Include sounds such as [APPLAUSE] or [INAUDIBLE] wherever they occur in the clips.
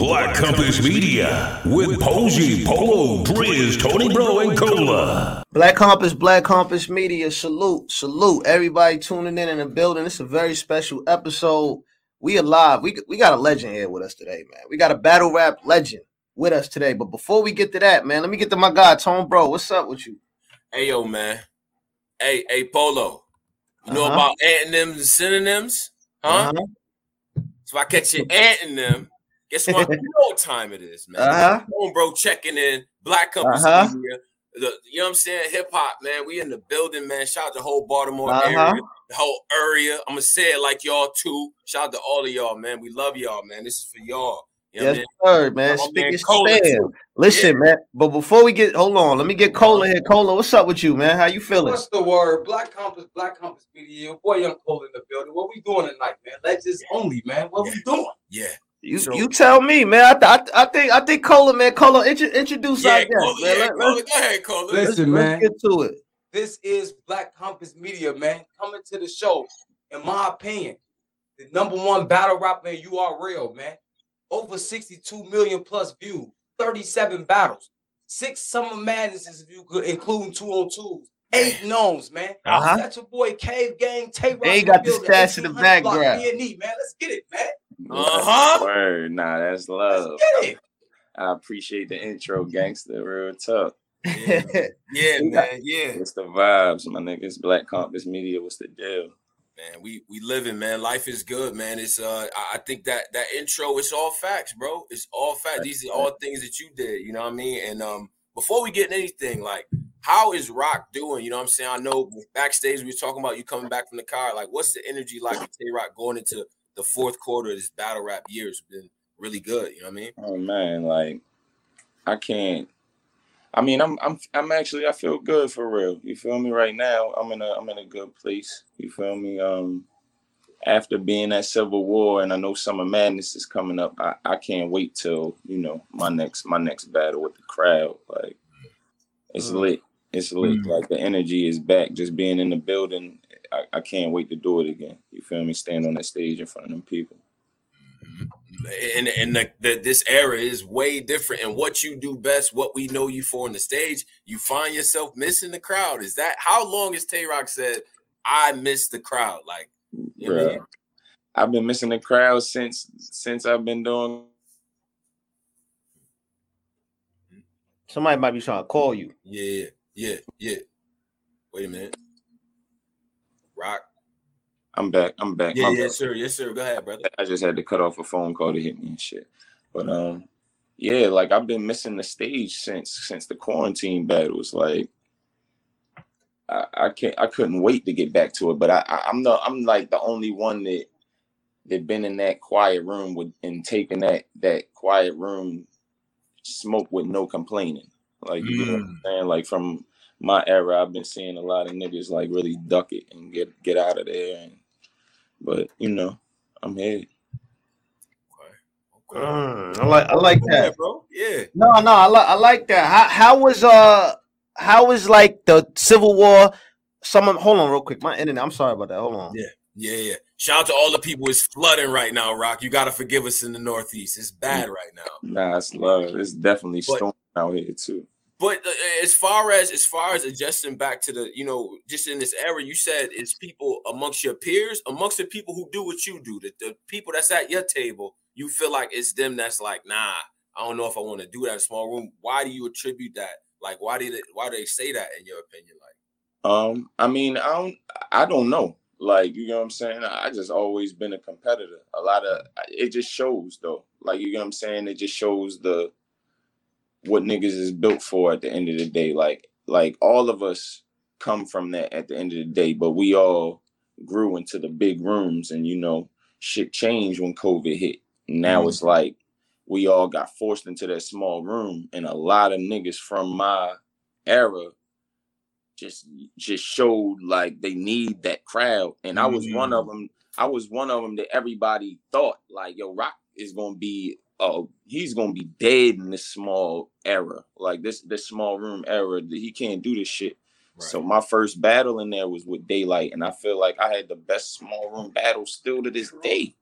Black Compass Media with Posey, Polo, Driz, Tony Bro, and Cola. Black Compass, Black Compass Media, salute, salute. Everybody tuning in in the building. It's a very special episode. We alive. We, we got a legend here with us today, man. We got a battle rap legend with us today. But before we get to that, man, let me get to my guy, Tone Bro. What's up with you? Hey, yo, man. Hey, hey, Polo. You know Uh-huh. about antonyms and synonyms? Huh? Uh-huh. So if I catch your antonym, guess what? [LAUGHS] you know what time it is, man. Uh-huh. Home bro checking in. Black Compass Uh-huh. Media. The, you know what I'm saying? Hip hop, man. We in the building, man. Shout out to the whole Baltimore Uh-huh. area, the whole area. I'm gonna say it like y'all too. Shout out to all of y'all, man. We love y'all, man. This is for y'all. You know what I Yes, mean? sir, man. My Speak man your Cola, stand. Listen, man. But before we get, hold on. Let me get Cola here. Cola, what's up with you, man? How you feeling? What's the word? Black Compass, Black Compass Media. Your boy Young Cole in the building. What we doing tonight, man? Legends only, man. What we doing? Yeah. You So- you tell me, man. I, th- I, th- I think I think Cola, man. Cola, intro, introduce Yeah, our guest, Cola, man. yeah, Let- Cola. Go ahead, Cola. Listen, let's, man. let's get to it. This is Black Compass Media, man. Coming to the show. In my opinion, the number one battle rap, man. You are real, man. Over 62 million plus views, 37 battles, six summer madnesses, if you could, including two on twos, eight NOMEs, man. Uh-huh. That's your boy Cave Gang, Tay And he got the stats in the background. B&E, man. Let's get it, man. Uh-huh. Word, nah, that's love. I appreciate the intro, gangster. Real tough. Yeah, man. Yeah. It's the vibes, my niggas? Black Compass Media. What's the deal? Man, we we living, man. Life is good, man. It's uh I, think that that intro it's all facts, bro. It's all facts. These are all things that you did, you know what I mean? And um before we get in anything, like how is Rock doing? You know what I'm saying? I know backstage we were talking about you coming back from the car. Like, what's the energy like with Tay Roc going into the fourth quarter of this battle rap year? It's been really good, you know what I mean? Oh man, like I can't. I mean, I'm I'm I'm actually I feel good for real. You feel me? Right now, I'm in a I'm in a good place. You feel me? Um, after being at Civil War, and I know Summer Madness is coming up. I, I can't wait till you know my next my next battle with the crowd. Like it's Mm. lit. It's lit. Mm. Like the energy is back. Just being in the building, I, I can't wait to do it again. You feel me? Stand on that stage in front of them people. and and the, the, this era is way different and what you do best what we know you for on the stage you find yourself missing the crowd is that how long has tay roc said i miss the crowd like you I Bruh. mean? I've been missing the crowd since since I've been doing Somebody might be trying to call you. yeah yeah yeah wait a minute rock I'm back. I'm back. yeah My yes bad. sir yes sir go ahead brother I just had to cut off a phone call to hit me and shit. But um yeah, like I've been missing the stage since since the quarantine battles. Like I, I can't I couldn't wait to get back to it. But I, I I'm the I'm like the only one that that been in that quiet room with and taking that that quiet room smoke with no complaining. Like you know what I'm saying? Like from my era, I've been seeing a lot of niggas like really duck it and get get out of there. And but you know, I'm here. okay. Mm, I like I like Yeah, that. bro yeah No, no, I like I like that. How how was uh how was like the Civil War? Someone hold on real quick. My internet. I'm sorry about that. Hold on. Yeah. yeah yeah shout out to all the people it's flooding right now rock you gotta forgive us in the northeast it's bad right now Nah, it's love. It's definitely But- storming out here too. But uh, as far as as far as adjusting back to the, you know, just in this era, you said it's people amongst your peers, amongst the people who do what you do, the, the people that's at your table. You feel like it's them that's like, nah, I don't know if I want to do that small room. Why do you attribute that? Like, why did it? Why do they say that in your opinion? Like, Um, I mean, I don't I don't know. Like, you know what I'm saying? I just always been a competitor. A lot of it just shows though. Like, you know what I'm saying? It just shows the what niggas is built for at the end of the day. Like, like all of us come from that at the end of the day, but we all grew into the big rooms and you know, shit changed when COVID hit. Now Mhm. it's like we all got forced into that small room, and a lot of niggas from my era just just showed like they need that crowd. And I was one of them. I was one of them that everybody thought like, yo, Rock is gonna be uh he's gonna be dead in this small era, like this this small room era. He can't do this shit. So my first battle in there was with Daylight, and I feel like I had the best small room battle still to this day.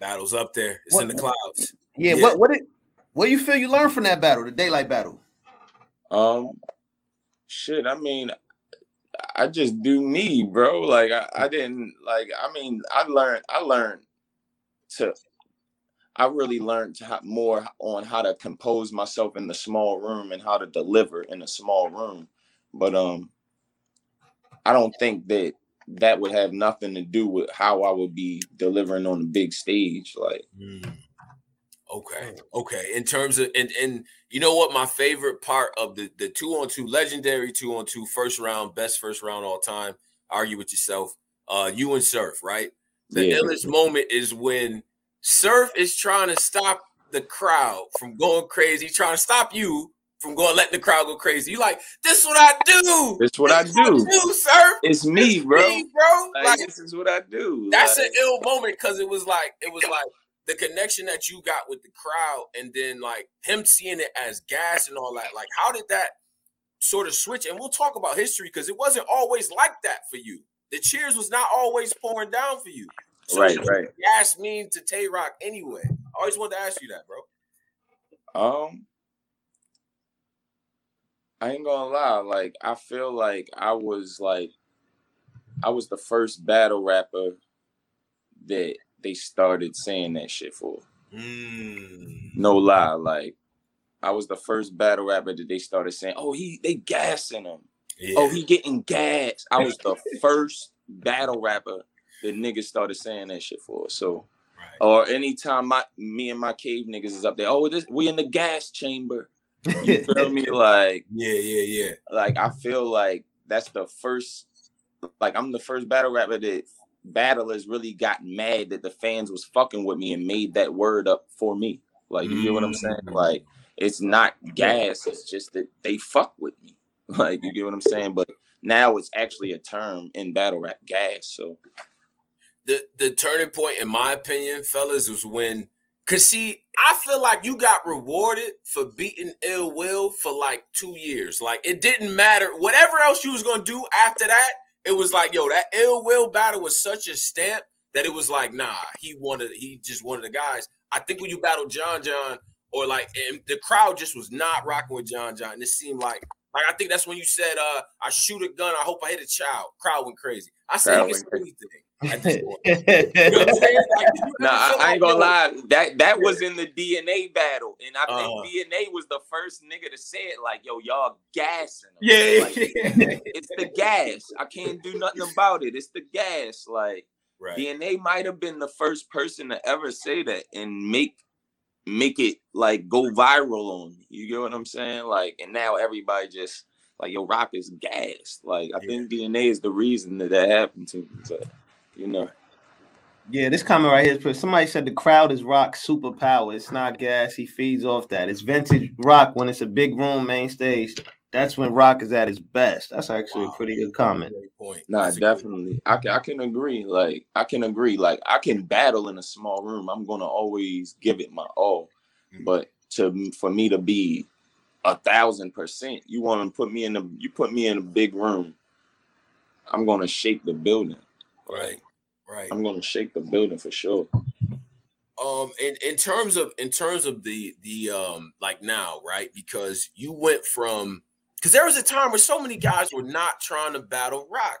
battles up there, it's in the clouds. Yeah, Yeah. what what did what do you feel you learned from that battle, the daylight battle? Um, shit. I mean, I just do me, bro. Like I, I didn't like. I mean, I learned. I learned to. I really learned more on how to compose myself in the small room and how to deliver in a small room. But um, I don't think that that would have nothing to do with how I would be delivering on the big stage. Like, Mm. Okay, okay. In terms of and and you know what, my favorite part of the the two on two legendary two on two first round best first round all time. Argue with yourself. Uh, you and Surf, right? The Yeah. illest moment is when Surf is trying to stop the crowd from going crazy, trying to stop you from going letting the crowd go crazy. You like this is what I do. It's what I This is do. do, Surf. it's me, It's bro. me, bro. Like, Like, this is what I do. that's like, an ill moment because it was like it was like the connection that you got with the crowd, and then like him seeing it as gas and all that. Like, how did that sort of switch? And we'll talk about history because it wasn't always like that for you. The cheers was not always pouring down for you. So Right, right. Gas mean to Tay Roc anyway. I always wanted to ask you that, bro. Um, I ain't gonna lie. Like, I feel like I was like, I was the first battle rapper that they started saying that shit for. Mm. No lie. Like, I was the first battle rapper that they started saying, "Oh, he they gassing him. Yeah. Oh, he getting gas." I was the [LAUGHS] first battle rapper that niggas started saying that shit for. So. right. Or anytime my me and my cave niggas is up there, oh, this we in the gas chamber. You feel me? [LAUGHS] Like, Yeah, yeah, yeah. like I feel like that's the first, like I'm the first battle rapper that battlers really got mad that the fans was fucking with me and made that word up for me. Like, you get what I'm saying? Mm. Like, it's not gas, it's just that they fuck with me. [LAUGHS] Like, you get what I'm saying? But now it's actually a term in battle rap, gas. So the the turning point, in my opinion, fellas, was when cause see, I feel like you got rewarded for beating ill will for like two years. Like it didn't matter. Whatever else you was gonna do after that, it was like, yo, that ill will battle was such a stamp that it was like, nah, he wanted he just wanted the guys. I think when you battled John John, or like and the crowd just was not rocking with John John. It seemed like like I think that's when you said, uh, I shoot a gun, I hope I hit a child. Crowd went crazy. I said Crowd he can anything at this point. You know what I'm saying? Like, you Nah, I, I ain't gonna lie. That that was in the DNA battle, and I Uh-huh. think DNA was the first nigga to say it. Like, yo, y'all gassing. 'em. Yeah, Like, it's the gas. I can't do nothing about it. It's the gas. Like right. DNA might have been the first person to ever say that and make make it like go viral on me. You get what I'm saying? Like, and now everybody just like, your rock is gas. Like, I Yeah. think DNA is the reason that that happened to me. So, you know. Yeah, this comment right here. is- Somebody said the crowd is rock superpower. It's not gas. He feeds off that. It's vintage rock when it's a big room, main stage. That's when rock is at its best. That's actually Wow. a pretty good comment. Great point. Nah, That's a good- definitely. I can, I can agree. Like I can agree. Like I can battle in a small room. I'm gonna always give it my all. Mhm. But to for me to be a thousand percent, you want to put me in the you put me in a big room. I'm gonna shake the building. Right. Right. I'm gonna shake the building for sure. um in, in terms of in terms of the the um like now right because you went from because there was a time where so many guys were not trying to battle rock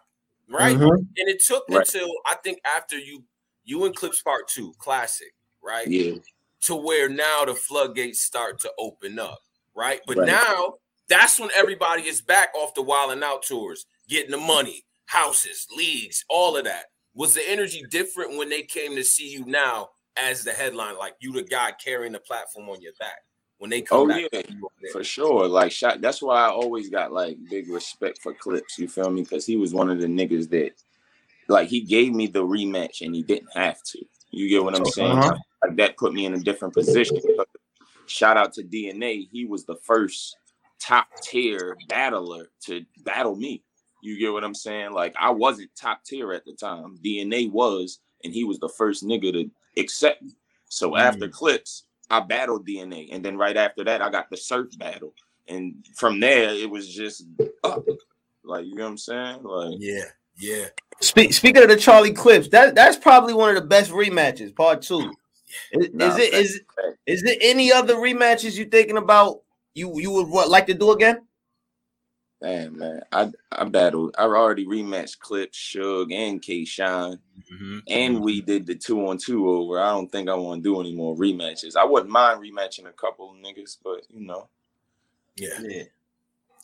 right Mhm. and it took Right. until i think after you you and clips part two classic right Yeah. to where now the floodgates start to open up right but Right. now that's when everybody is back off the wild and out tours getting the money houses leagues all of that was the energy different when they came to see you now as the headline like you the guy carrying the platform on your back when they come Oh, back yeah, to you over there? For sure. Like shot. That's why I always got like big respect for Clips. You feel me? Because he was one of the niggas that like he gave me the rematch and he didn't have to. You get what I'm saying? Uh-huh. Like that put me in a different position. Shout out to DNA. He was the first top tier battler to battle me. You get what I'm saying? Like I wasn't top tier at the time. DNA was, and he was the first nigga to accept me. So after clips, I battled DNA, and then right after that, I got the surf battle, and from there it was just up. Like you know what I'm saying? Like yeah yeah Speak, speaking of the Charlie Clips, that that's probably one of the best rematches. Part two. Is, Nah, is it fact, is there any other rematches you thinking about? You you would what like to do again? Damn, man. I I battled. I already rematched Clip, Suge, and K Shine. Mhm. And we did the two on two over. I don't think I want to do any more rematches. I wouldn't mind rematching a couple of niggas, but you know, Yeah. Yeah. it,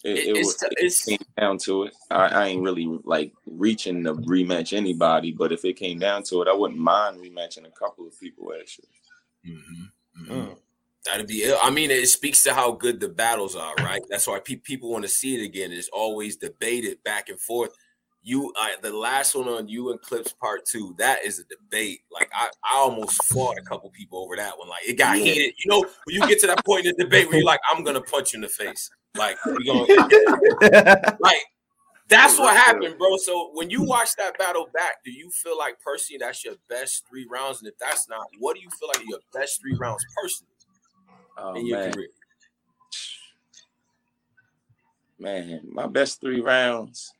It- it, it's- was, it came down to it. I, I ain't really like reaching to rematch anybody, but if it came down to it, I wouldn't mind rematching a couple of people actually. Mhm. Mhm. Mm. That'd be it. I mean, it speaks to how good the battles are, right? That's why pe- people want to see it again. It's always debated back and forth. You, uh, the last one on you and Clips Part Two, that is a debate. Like I, I almost fought a couple people over that one. Like it got Yeah. heated. You know, when you get to that point in the debate where you're like, I'm gonna punch you in the face. Like we going [LAUGHS] like that's what happened, bro. So when you watch that battle back, do you feel like personally that's your best three rounds? And if that's not, what do you feel like your best three rounds personally Oh in your man, career? man, my best three rounds.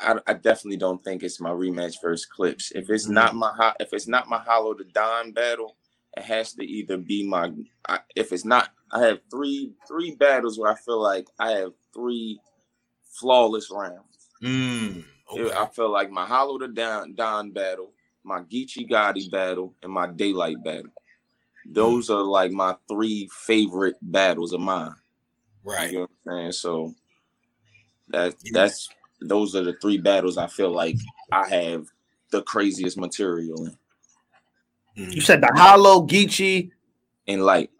I, I definitely don't think it's my rematch versus Clips. If it's not my ho- if it's not my Hollow Da Don battle, it has to either be my. I, if it's not, I have three three battles where I feel like I have three flawless rounds. Mm, It- I feel like my Hollow Da Don, Don battle, my Geechee Gotti battle, and my Daylight battle. Those are like my three favorite battles of mine. right. You know what I'm saying? So that Yeah. that's those are the three battles I feel like I have the craziest material in. Mm. You said the hollow Geechee. And like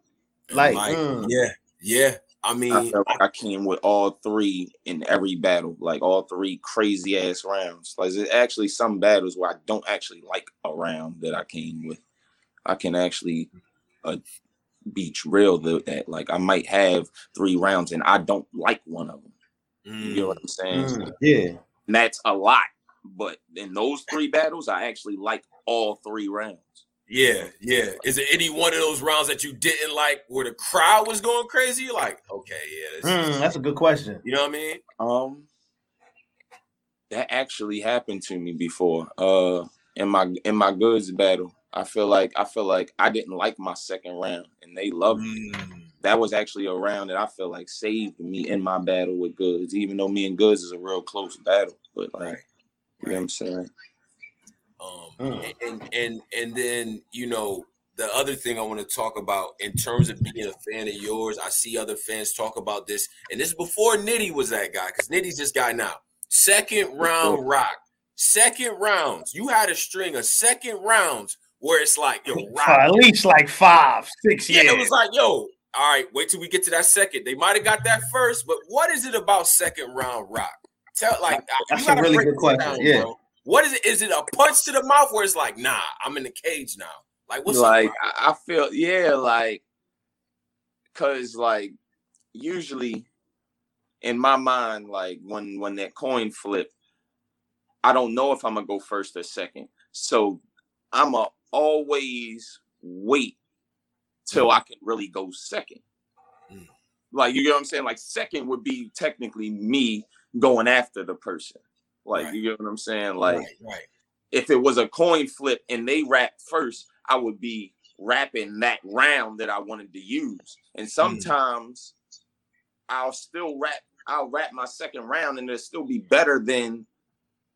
Like, Like, mm. yeah, yeah. I I mean, felt like I came with all three in every battle, like all three crazy ass rounds. Like there's actually some battles where I don't actually like a round that I came with. I can actually uh, be real that like I might have three rounds and I don't like one of them. You know mm, what I'm saying? Mm, yeah. And that's a lot. But in those three battles, I actually like all three rounds. yeah, yeah. Is there any one of those rounds that you didn't like where the crowd was going crazy? You're like, okay, yeah, this is- Mm, that's a good question. you know what I mean? Um, that actually happened to me before. Uh, in my in my Goodz battle, I feel like I feel like I didn't like my second round, and they loved it. Mm, That was actually a round that I feel like saved me in my battle with Goodz, even though me and Goodz is a real close battle. But like, Right, you know what I'm saying? Um, Mm. and and and then you know the other thing I want to talk about in terms of being a fan of yours, I see other fans talk about this, and this is before Nitty was that guy because Nitty's this guy now. Second round rock, second rounds. You had a string of second rounds where it's like yo, For rock. at least like five, six years. Yeah, it was like yo. All right, wait till we get to that second. They might have got that first, but what is it about second round rock? Tell like That's you a really good question, down, yeah. bro. What is it? Is it a punch to the mouth where it's like, nah, I'm in the cage now? Like, what's like up? I, I feel yeah, like cause like usually in my mind, like when when that coin flip, I don't know if I'm gonna go first or second. So I'ma always wait till I can really go second. Mm. Like you get what I'm saying? Like second would be technically me going after the person. Like Right. you get what I'm saying? Like right, right. if it was a coin flip and they rap first, I would be rapping that round that I wanted to use. And sometimes I'll still rap, I'll rap my second round and it'll still be better than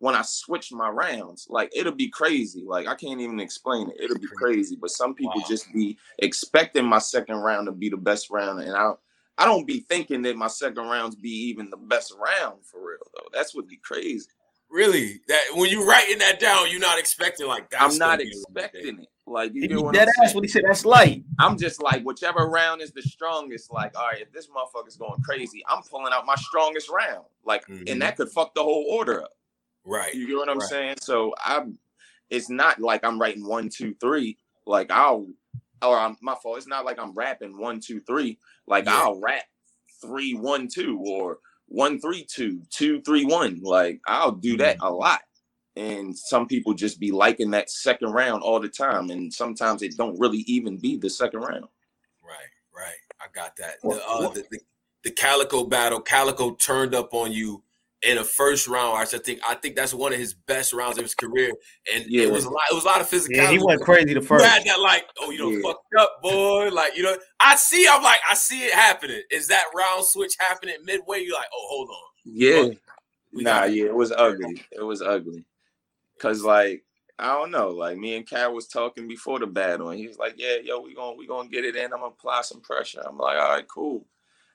when I switch my rounds. Like it'll be crazy. Like I can't even explain it. It'll be crazy. But some people Wow. just be expecting my second round to be the best round. And I I don't be thinking that my second rounds be even the best round for real though. That's what be crazy. Really? That when you writing that down, you're not expecting like that's I'm not gonna be the one day. expecting it. Like you He get what dead I'm ass when he said that's light. I'm just like whichever round is the strongest. Like, all right, if this motherfucker's going crazy, I'm pulling out my strongest round. Like, Mhm. and that could fuck the whole order up. Right. You get what I'm Right. saying? So I'm. It's not like I'm writing one, two, three. Like I'll, or I'm, my fault. It's not like I'm rapping one, two, three. Like Yeah. I'll rap three, one, two, or one, three, two, two, three, one. Like I'll do that Mm-hmm. a lot. And some people just be liking that second round all the time, and sometimes it don't really even be the second round. Right, right. I got that. What- The, uh, the, the the Calico battle, Calico turned up on you in a first round. I think I think that's one of his best rounds of his career, and Yeah. it was a lot. It was a lot of physicality. Yeah, he went crazy the You first. had that like, oh, you know, Yeah. fucked up, boy. Like, you know, I see. I'm like, I see it happening. Is that round switch happening midway? You're like, oh, hold on. Yeah. Look, Nah, yeah, it was ugly. It was ugly. Cause like I don't know, like me and Cat was talking before the battle, and he was like, "Yeah, yo, we gonna we gonna get it in. I'm gonna apply some pressure." I'm like, "All right, cool."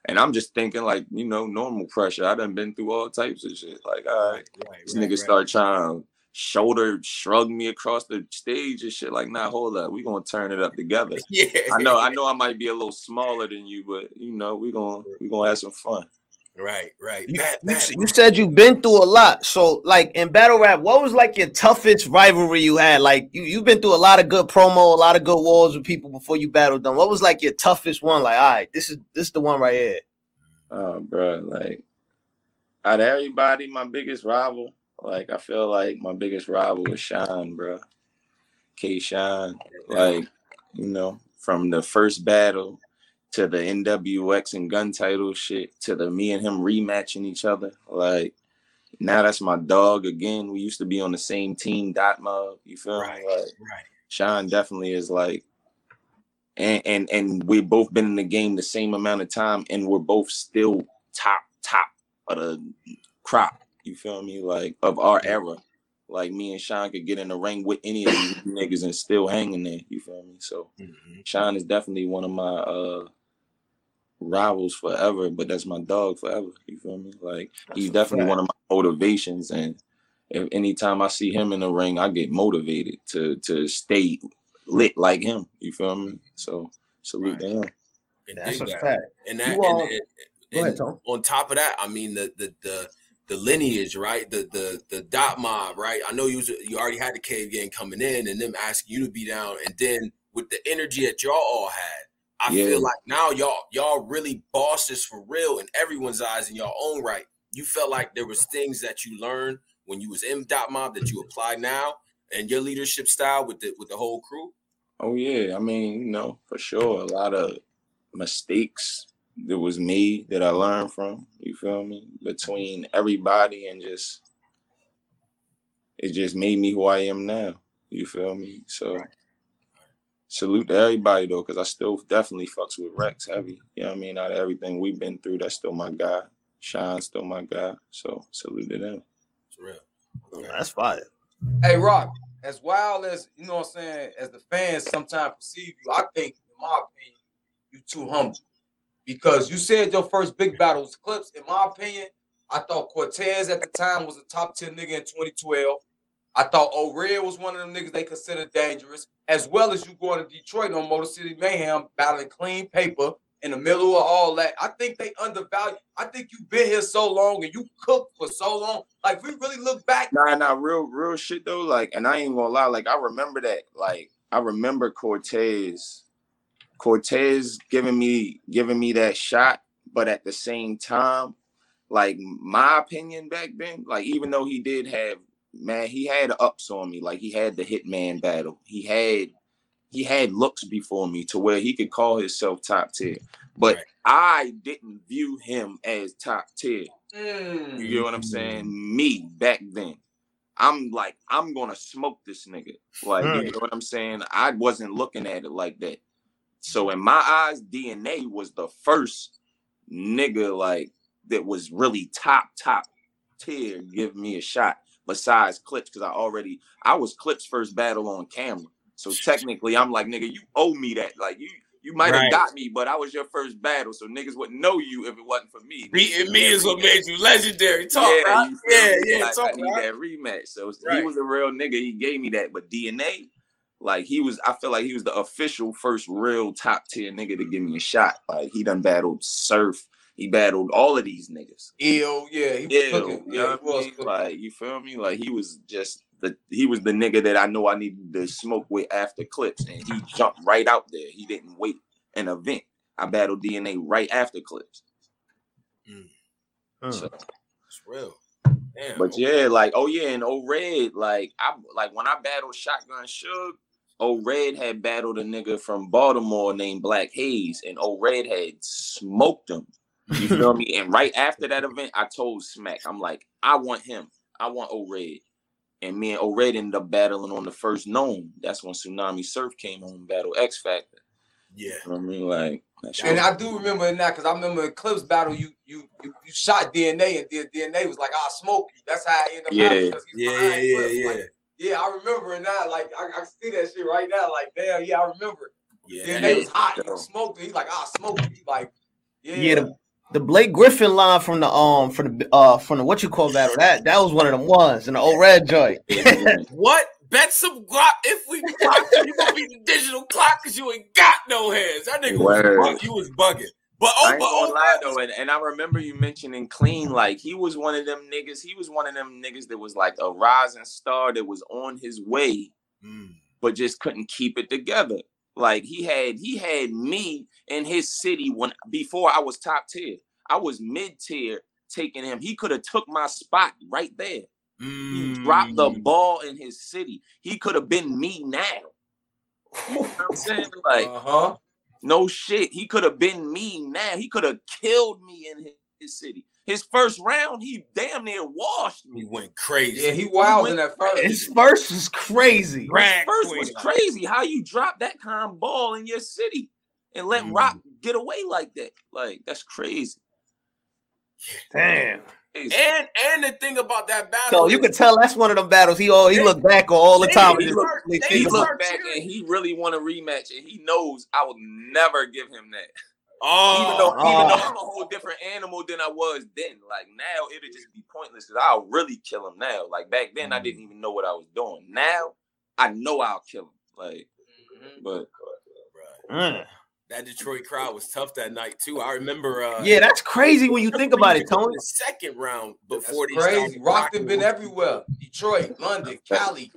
And I'm just thinking like, you know, normal pressure. I done been through all types of shit. Like, all right, right, this nigga start trying to shoulder shrug me across the stage and shit. Like, nah, hold up, we gonna turn it up together. [LAUGHS] Yeah, I know, I know, I might be a little smaller than you, but you know, we gonna we gonna have some fun. Right, right. You, Bad, you, bad. you said you've been through a lot. So, like in battle rap, what was like your toughest rivalry you had? Like you, you've been through a lot of good promo, a lot of good wars with people before you battled them. What was like your toughest one? Like, all right, this is this is the one right here. Oh, bro, like out of everybody, my biggest rival, like I feel like my biggest rival was Shine, bro. K Shine, like you know, from the first battle to the NWX and gun title shit to the me and him rematching each other, like now that's my dog again. We used to be on the same team, dot mob. You feel Right, me? Like right. Sean definitely is like, and and and we've both been in the game the same amount of time, and we're both still top top of the crop. You feel me? Like of our era. Like me and Sean could get in the ring with any of these niggas and still hanging there. You feel me? So Mhm. Sean is definitely one of my uh rivals forever, but that's my dog forever. You feel me? Like That's he's definitely fact. one of my motivations and if anytime I see him in the ring, I get motivated to to stay lit like him. You feel me? So salute to him. And That's a fact. And that, You and, all- and- Go ahead, on top of that, I mean the the the the lineage, right? The the the dot mob, right? I know you was, you already had the cave gang coming in and them asking you to be down, and then with the energy that y'all all had, I Yeah. feel like now y'all y'all really bosses for real in everyone's eyes in your own right. You felt like there was things that you learned when you was in dot mob that you apply now and your leadership style with the with the whole crew. Oh yeah, I mean, you know, for sure, a lot of mistakes that was made that I learned from. You feel me? Between everybody and just it just made me who I am now. You feel me? So salute to everybody though, because I still definitely fucks with Rex heavy. You know what I mean? Out of everything we've been through, that's still my guy. Sean's still my guy. So salute to them. It's real. That's fire. Hey, Rock, as wild as you know what I'm saying, as the fans sometimes perceive you, I think, in my opinion, you too humble. Because you said your first big battle was Clips. In my opinion, I thought Cortez at the time was a top 10 nigga in 2012. I thought O'Reilly was one of them niggas they considered dangerous, as well as you going to Detroit on Motor City Mayhem, battling clean paper in the middle of all that. I think they undervalue. I think you've been here so long and you cooked for so long. Like, we really look back. Nah, nah, real, real shit though. Like, and I ain't gonna lie. Like, I remember that. Like, I remember Cortez, Cortez giving me, giving me that shot. But at the same time, like my opinion back then, like even though he did have, man, he had ups on me. Like he had the hitman battle. He had, he had looks before me to where he could call himself top tier. But Right. I didn't view him as top tier. Mm. You get what I'm saying? Me back then. I'm like, I'm gonna smoke this nigga. Like, you know what I'm saying? I wasn't looking at it like that. So in my eyes, DNA was the first nigga like that was really top, top tier give me a shot besides clips because I already I was clips first battle on camera. So technically I'm like, nigga, you owe me that. Like you you might have Right. got me, but I was your first battle. So niggas wouldn't know you if it wasn't for me. Beating me is what made you legendary. Talk, yeah, right? Yeah, yeah, Like, talk, I need right? that rematch. So he was a real nigga. He gave me that. But DNA, like he was, I feel like he was the official first real top tier nigga to give me a shot. Like he done battled Surf. He battled all of these niggas. Ill, yeah, he was Yeah, you Yeah, what he I was mean? Like you feel me? Like he was just the he was the nigga that I know I needed to smoke with after clips, and he jumped right out there. He didn't wait an event. I battled DNA right after clips. Mm. So, It's real. Damn. But yeah, like oh yeah, and O Red, like I like when I battled Shotgun Suge, O Red had battled a nigga from Baltimore named Black Hayes, and O Red had smoked him. You feel me? And right after that event, I told Smack, I'm like, I want him. I want O Red. And me and O Red ended up battling on the first NOME. That's when Tsunami Surf came on Battle X Factor. Yeah. You know what I mean? Like And I do remember in that because I remember in Clips battle, you you you, you shot DNA and the DNA was like, I'll smoke you. That's how I ended up Yeah. out because he's Yeah, yeah, yeah, Clips. yeah. Like, yeah, I remember in that. Like I, I see that shit right now. Like, damn, yeah, I remember. Yeah. DNA was hot. Yeah. You smoked. He's like, I'll smoke you. Like, yeah. Yeah, the, the Blake Griffin line from the um from the uh from the what you call battle that that was one of them ones in the old red joint. [LAUGHS] What? Bet some guap if we clock you gonna be the digital clock because you ain't got no hands. That nigga Word. was bug- you was bugging. But I oh, ain't but gonna oh, lie though, and, and I remember you mentioning clean, like he was one of them niggas. He was one of them niggas that was like a rising star that was on his way, Mm. but just couldn't keep it together. Like he had he had me in his city when before I was top tier. I was mid tier taking him. He could have took my spot right there. He dropped the Mm. ball in his city. He could have been me now. You know what I'm [LAUGHS] saying? Like Uh huh. no shit. He could have been me now. He could have killed me in his, his city. His first round, he damn near washed He me. went crazy. Yeah, he wild in that first. His first was crazy. His first was crazy. How you drop that kind of ball in your city and let Mm. Rock get away like that? Like that's crazy. Damn. Crazy. And and the thing about that battle, So you is- can tell that's one of them battles he all he look back on all the time. they and look- he look- looked back and he really want a rematch, and he knows I will never give him that. oh, even though, Oh. even though I'm a whole different animal than I was then. Like now, it'll just be pointless because I'll really kill him now. Like back then, I didn't even know what I was doing. Now, I know I'll kill him. Like, Mhm. but Mm. That Detroit crowd was tough that night too. I remember. Uh, Yeah, that's crazy when you think about it, Tony. The second round That's before they crazy. started Rockton been rocking. everywhere. Detroit, London, Cali,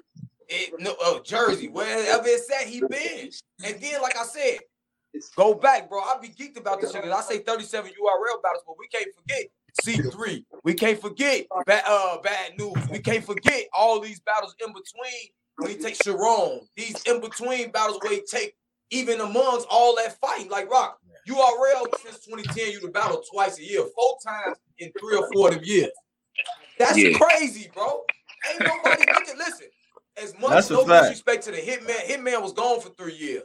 it, no, uh, Jersey, wherever it's at, he been. And then, like I said, go back, bro. I be geeked about this shit. 'cause I say 37 URL battles, but we can't forget C3. We can't forget bad, uh, bad news. We can't forget all these battles in between when he takes Sharon. These in between battles where he take even amongst all that fighting. Like Rock, you URL since 2010, you the battle twice a year, four times in three or four of years. That's Yeah. crazy, bro. Ain't nobody thinking. Listen, as much That's no disrespect to the Hitman, Hitman was gone for three years.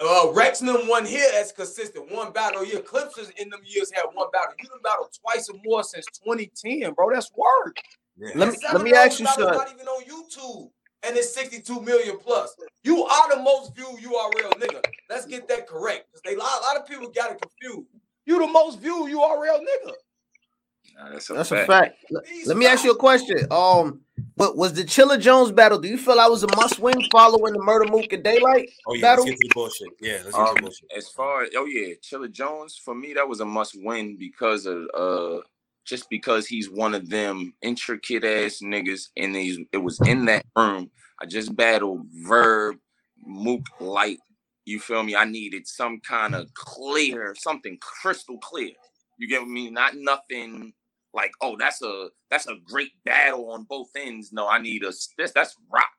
Uh, them one here as consistent, one battle a year. Clips in them years had one battle. You done battled twice or more since 2010, bro. That's work. Yeah. Let me let me ask you something. Not even on YouTube, and it's 62 million plus. You are the most viewed URL nigga. Let's get that correct, because they a lot, a lot of people got it confused. You the most viewed URL nigga. nah, that's a That's fact. a fact. Let- Let me ask you a question. Um, but was the Chilla Jones battle? Do you feel I was a must win following the Murder Mook and Daylight Oh yeah, battle? let's get to the bullshit. Yeah, let's get to Um, the bullshit. as far oh yeah, Chilla Jones for me that was a must win because of uh just because he's one of them intricate ass niggas and he's it was in that room. I just battled Verb, Mook Light. You feel me? I needed some kind of clear, something crystal clear. You get me? Not nothing like oh that's a that's a great battle on both ends. No, I need a this that's rock.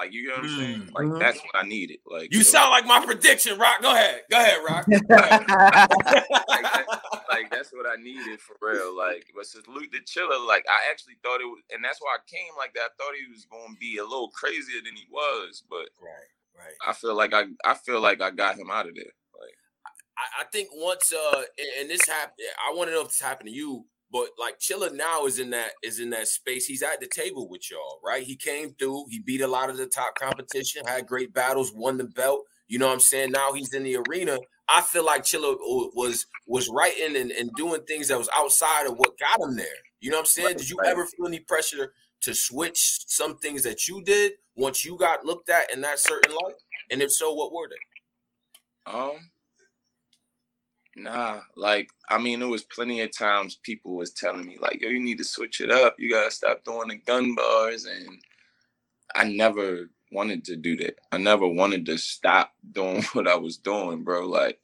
Like you know what I'm saying? Mm. Like Mhm. that's what I needed. Like You so- sound like my prediction, Rock. Go ahead. Go ahead, Rock. [LAUGHS] like, that- like, that's what I needed for real. Like, but salute the Chilla. Like I actually thought it was, and that's why I came like that. I thought he was gonna be a little crazier than he was, but right, right. I feel like I, I feel like I got him out of there. Like, I, I think once uh and, and this happened, I want to know if this happened to you, but like Chilla now is in that is in that space. He's at the table with y'all, right? He came through, he beat a lot of the top competition, had great battles, won the belt. You know what I'm saying? Now he's in the arena. I feel like Chilla was was writing and, and doing things that was outside of what got him there. You know what I'm saying? Did you ever feel any pressure to switch some things that you did once you got looked at in that certain light? And if so, what were they? um, nah, like I mean, it was plenty of times people was telling me like, yo, you need to switch it up. You gotta stop doing the gun bars, and I never wanted to do that. I never wanted to stop doing [LAUGHS] what I was doing, bro. Like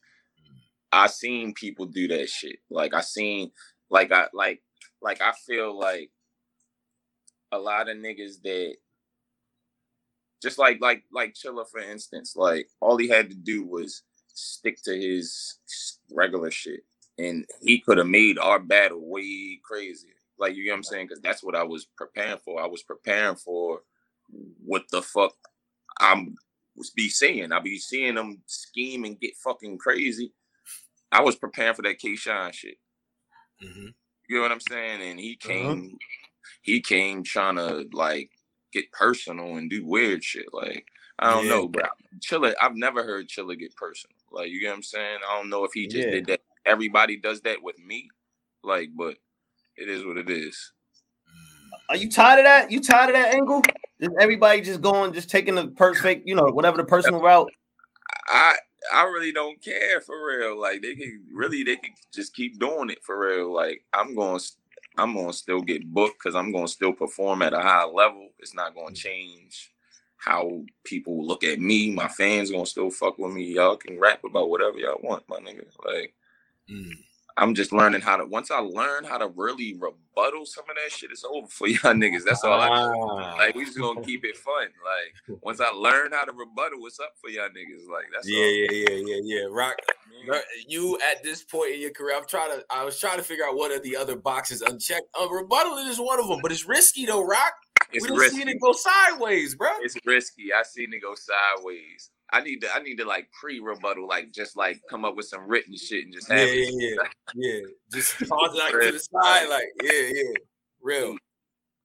I seen people do that shit. Like I seen like I like like I feel like a lot of niggas that just like like like Chilla for instance, like all he had to do was stick to his regular shit. and he could have made our battle way crazier. Like you get what I'm saying? Because that's what I was preparing for. I was preparing for what the fuck I'm was be seeing. I be seeing them scheme and get fucking crazy. I was preparing for that K Shine shit. Mhm. You know what I'm saying? And he Uh-huh. came, he came trying to like get personal and do weird shit. Like I don't Yeah. know, but Chilla, I've never heard Chilla get personal. Like you get what I'm saying? I don't know if he just Yeah. did that. Everybody does that with me, like, but it is what it is. Are you tired of that? You tired of that angle? Is everybody just going, just taking the perfect, you know, whatever the personal route. I I really don't care for real. Like they can really they can just keep doing it for real. Like I'm going I'm going to still get booked because I'm going to still perform at a high level. It's not going to mm. change how people look at me. My fans gonna still fuck with me. Y'all can rap about whatever y'all want, my nigga. Like Mm. I'm just learning how to. Once I learn how to really rebuttal some of that shit, it's over for [LAUGHS] y'all niggas. That's all I. Ah. Like we just gonna keep it fun. Like once I learn how to rebuttal, what's up for y'all niggas? Like that's yeah, all. yeah, yeah, yeah, yeah. Rock. Man. You at this point in your career, I'm trying to. I was trying to figure out what are the other boxes unchecked. Uh, rebuttal is one of them, but it's risky though, Rock. It's we risky. seen it go sideways, bro. It's risky. I seen it go sideways. I need to. I need to like pre-rebuttal, like just like come up with some written shit and just Yeah, have yeah, it. yeah, yeah. Just [LAUGHS] toss it like to the side, like yeah, yeah, real.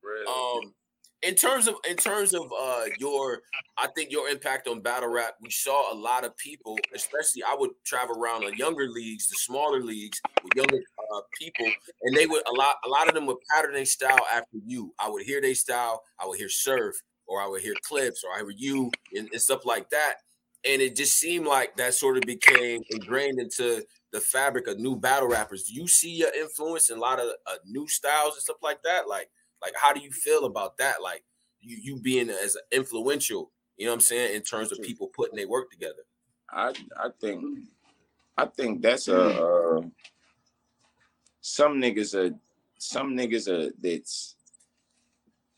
Real. Um, in terms of in terms of uh your, I think your impact on battle rap, we saw a lot of people, especially I would travel around the younger leagues, the smaller leagues with younger uh, people, and they would a lot a lot of them would pattern their style after you. I would hear their style, I would hear surf, or I would hear clips, or I would you and, and stuff like that. And it just seemed like that sort of became ingrained into the fabric of new battle rappers. Do you see your influence in a lot of uh, new styles and stuff like that? Like, like how do you feel about that? Like you you being as influential, you know what I'm saying, in terms of people putting their work together. I I think I think that's a uh, some niggas are some niggas are that's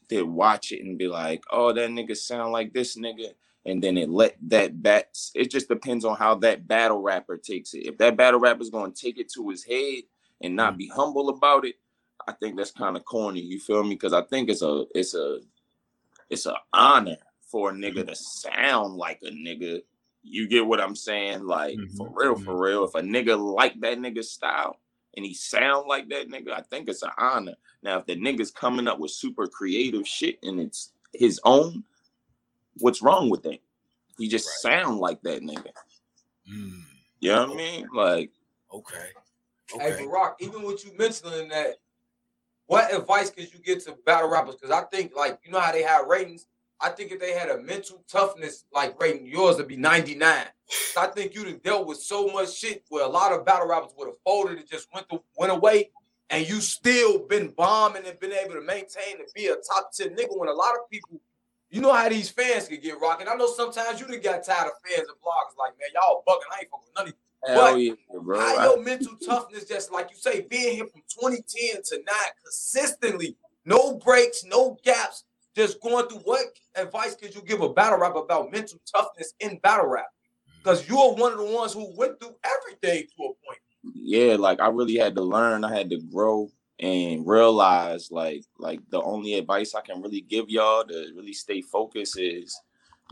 that watch it and be like, oh, that nigga sound like this nigga, and then it let that bat. It just depends on how that battle rapper takes it. If that battle rapper's gonna take it to his head and not be humble about it, I think that's kind of corny. You feel me? Because I think it's a it's a it's an honor for a nigga to sound like a nigga. You get what I'm saying? Like for Mhm, real, mhm. for real. If a nigga like that nigga style and he sound like that nigga, I think it's an honor. Now, if the nigga's coming up with super creative shit and it's his own, what's wrong with that? He just Right. sound like that nigga. Mm, You know what I mean? Like, okay. Hey, Barack, even with you mentioning that, what advice could you get to battle rappers? Because I think, like, you know how they have ratings. I think if they had a mental toughness like rating, yours would be 99. So I think you'd have dealt with so much shit where a lot of battle rappers would have folded and just went to, went away, and you still been bombing and been able to maintain and be a top 10 nigga when a lot of people, you know how these fans can get rocking. I know sometimes you done got tired of fans and bloggers like, man, y'all bugging. I ain't fucking with none of you. hell But yeah, bro. how I- your mental toughness, just like you say, being here from 2010 to now consistently, no breaks, no gaps, just going through what advice could you give a battle rap about mental toughness in battle rap? Because you're one of the ones who went through everything to a point. yeah, like I really had to learn, I had to grow and realize like like the only advice I can really give y'all to really stay focused is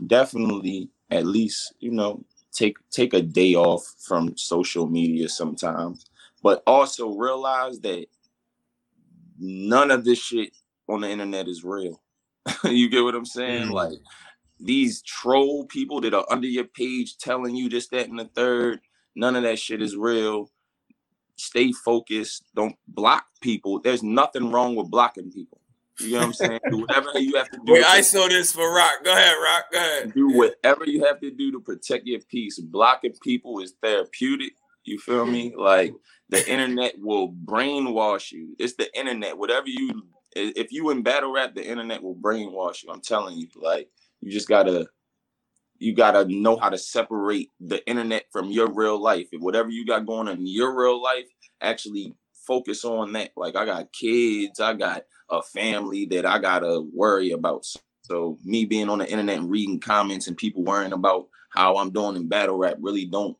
definitely at least, you know, take take a day off from social media sometimes, but also realize that none of this shit on the internet is real. [LAUGHS] you get what I'm saying? Mm. Like these troll people that are under your page telling you this, that, and the third, none of that shit is real. Stay focused. Don't block people. There's nothing wrong with blocking people. You know what I'm saying? do whatever you have to do. Wait, to I saw this for Rock. Go ahead, Rock. Go ahead. do whatever you have to do to protect your peace. Blocking people is therapeutic. You feel me? Like the internet will brainwash you. It's the internet. Whatever you, if you in battle rap, the internet will brainwash you. I'm telling you. Like you just gotta, you gotta know how to separate the internet from your real life. If whatever you got going on in your real life, actually focus on that. Like I got kids, I got a family that I gotta worry about. So me being on the internet and reading comments and people worrying about how I'm doing in battle rap really don't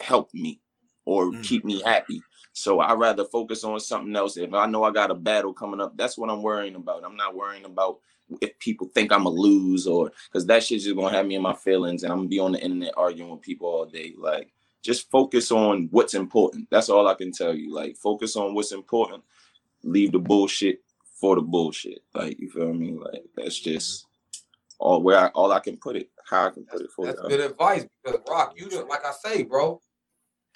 help me. or Mm. keep me happy. So I rather focus on something else. If I know I got a battle coming up, that's what I'm worrying about. I'm not worrying about if people think I'm a lose or because that shit's just gonna have me in my feelings and I'm gonna be on the internet arguing with people all day. Like just focus on what's important. That's all I can tell you. Like focus on what's important. Leave the bullshit for the bullshit. Like you feel me? Like that's just all where I, all I can put it. How I can put it for That's y'all. good advice because Rock, you done, like I say, bro.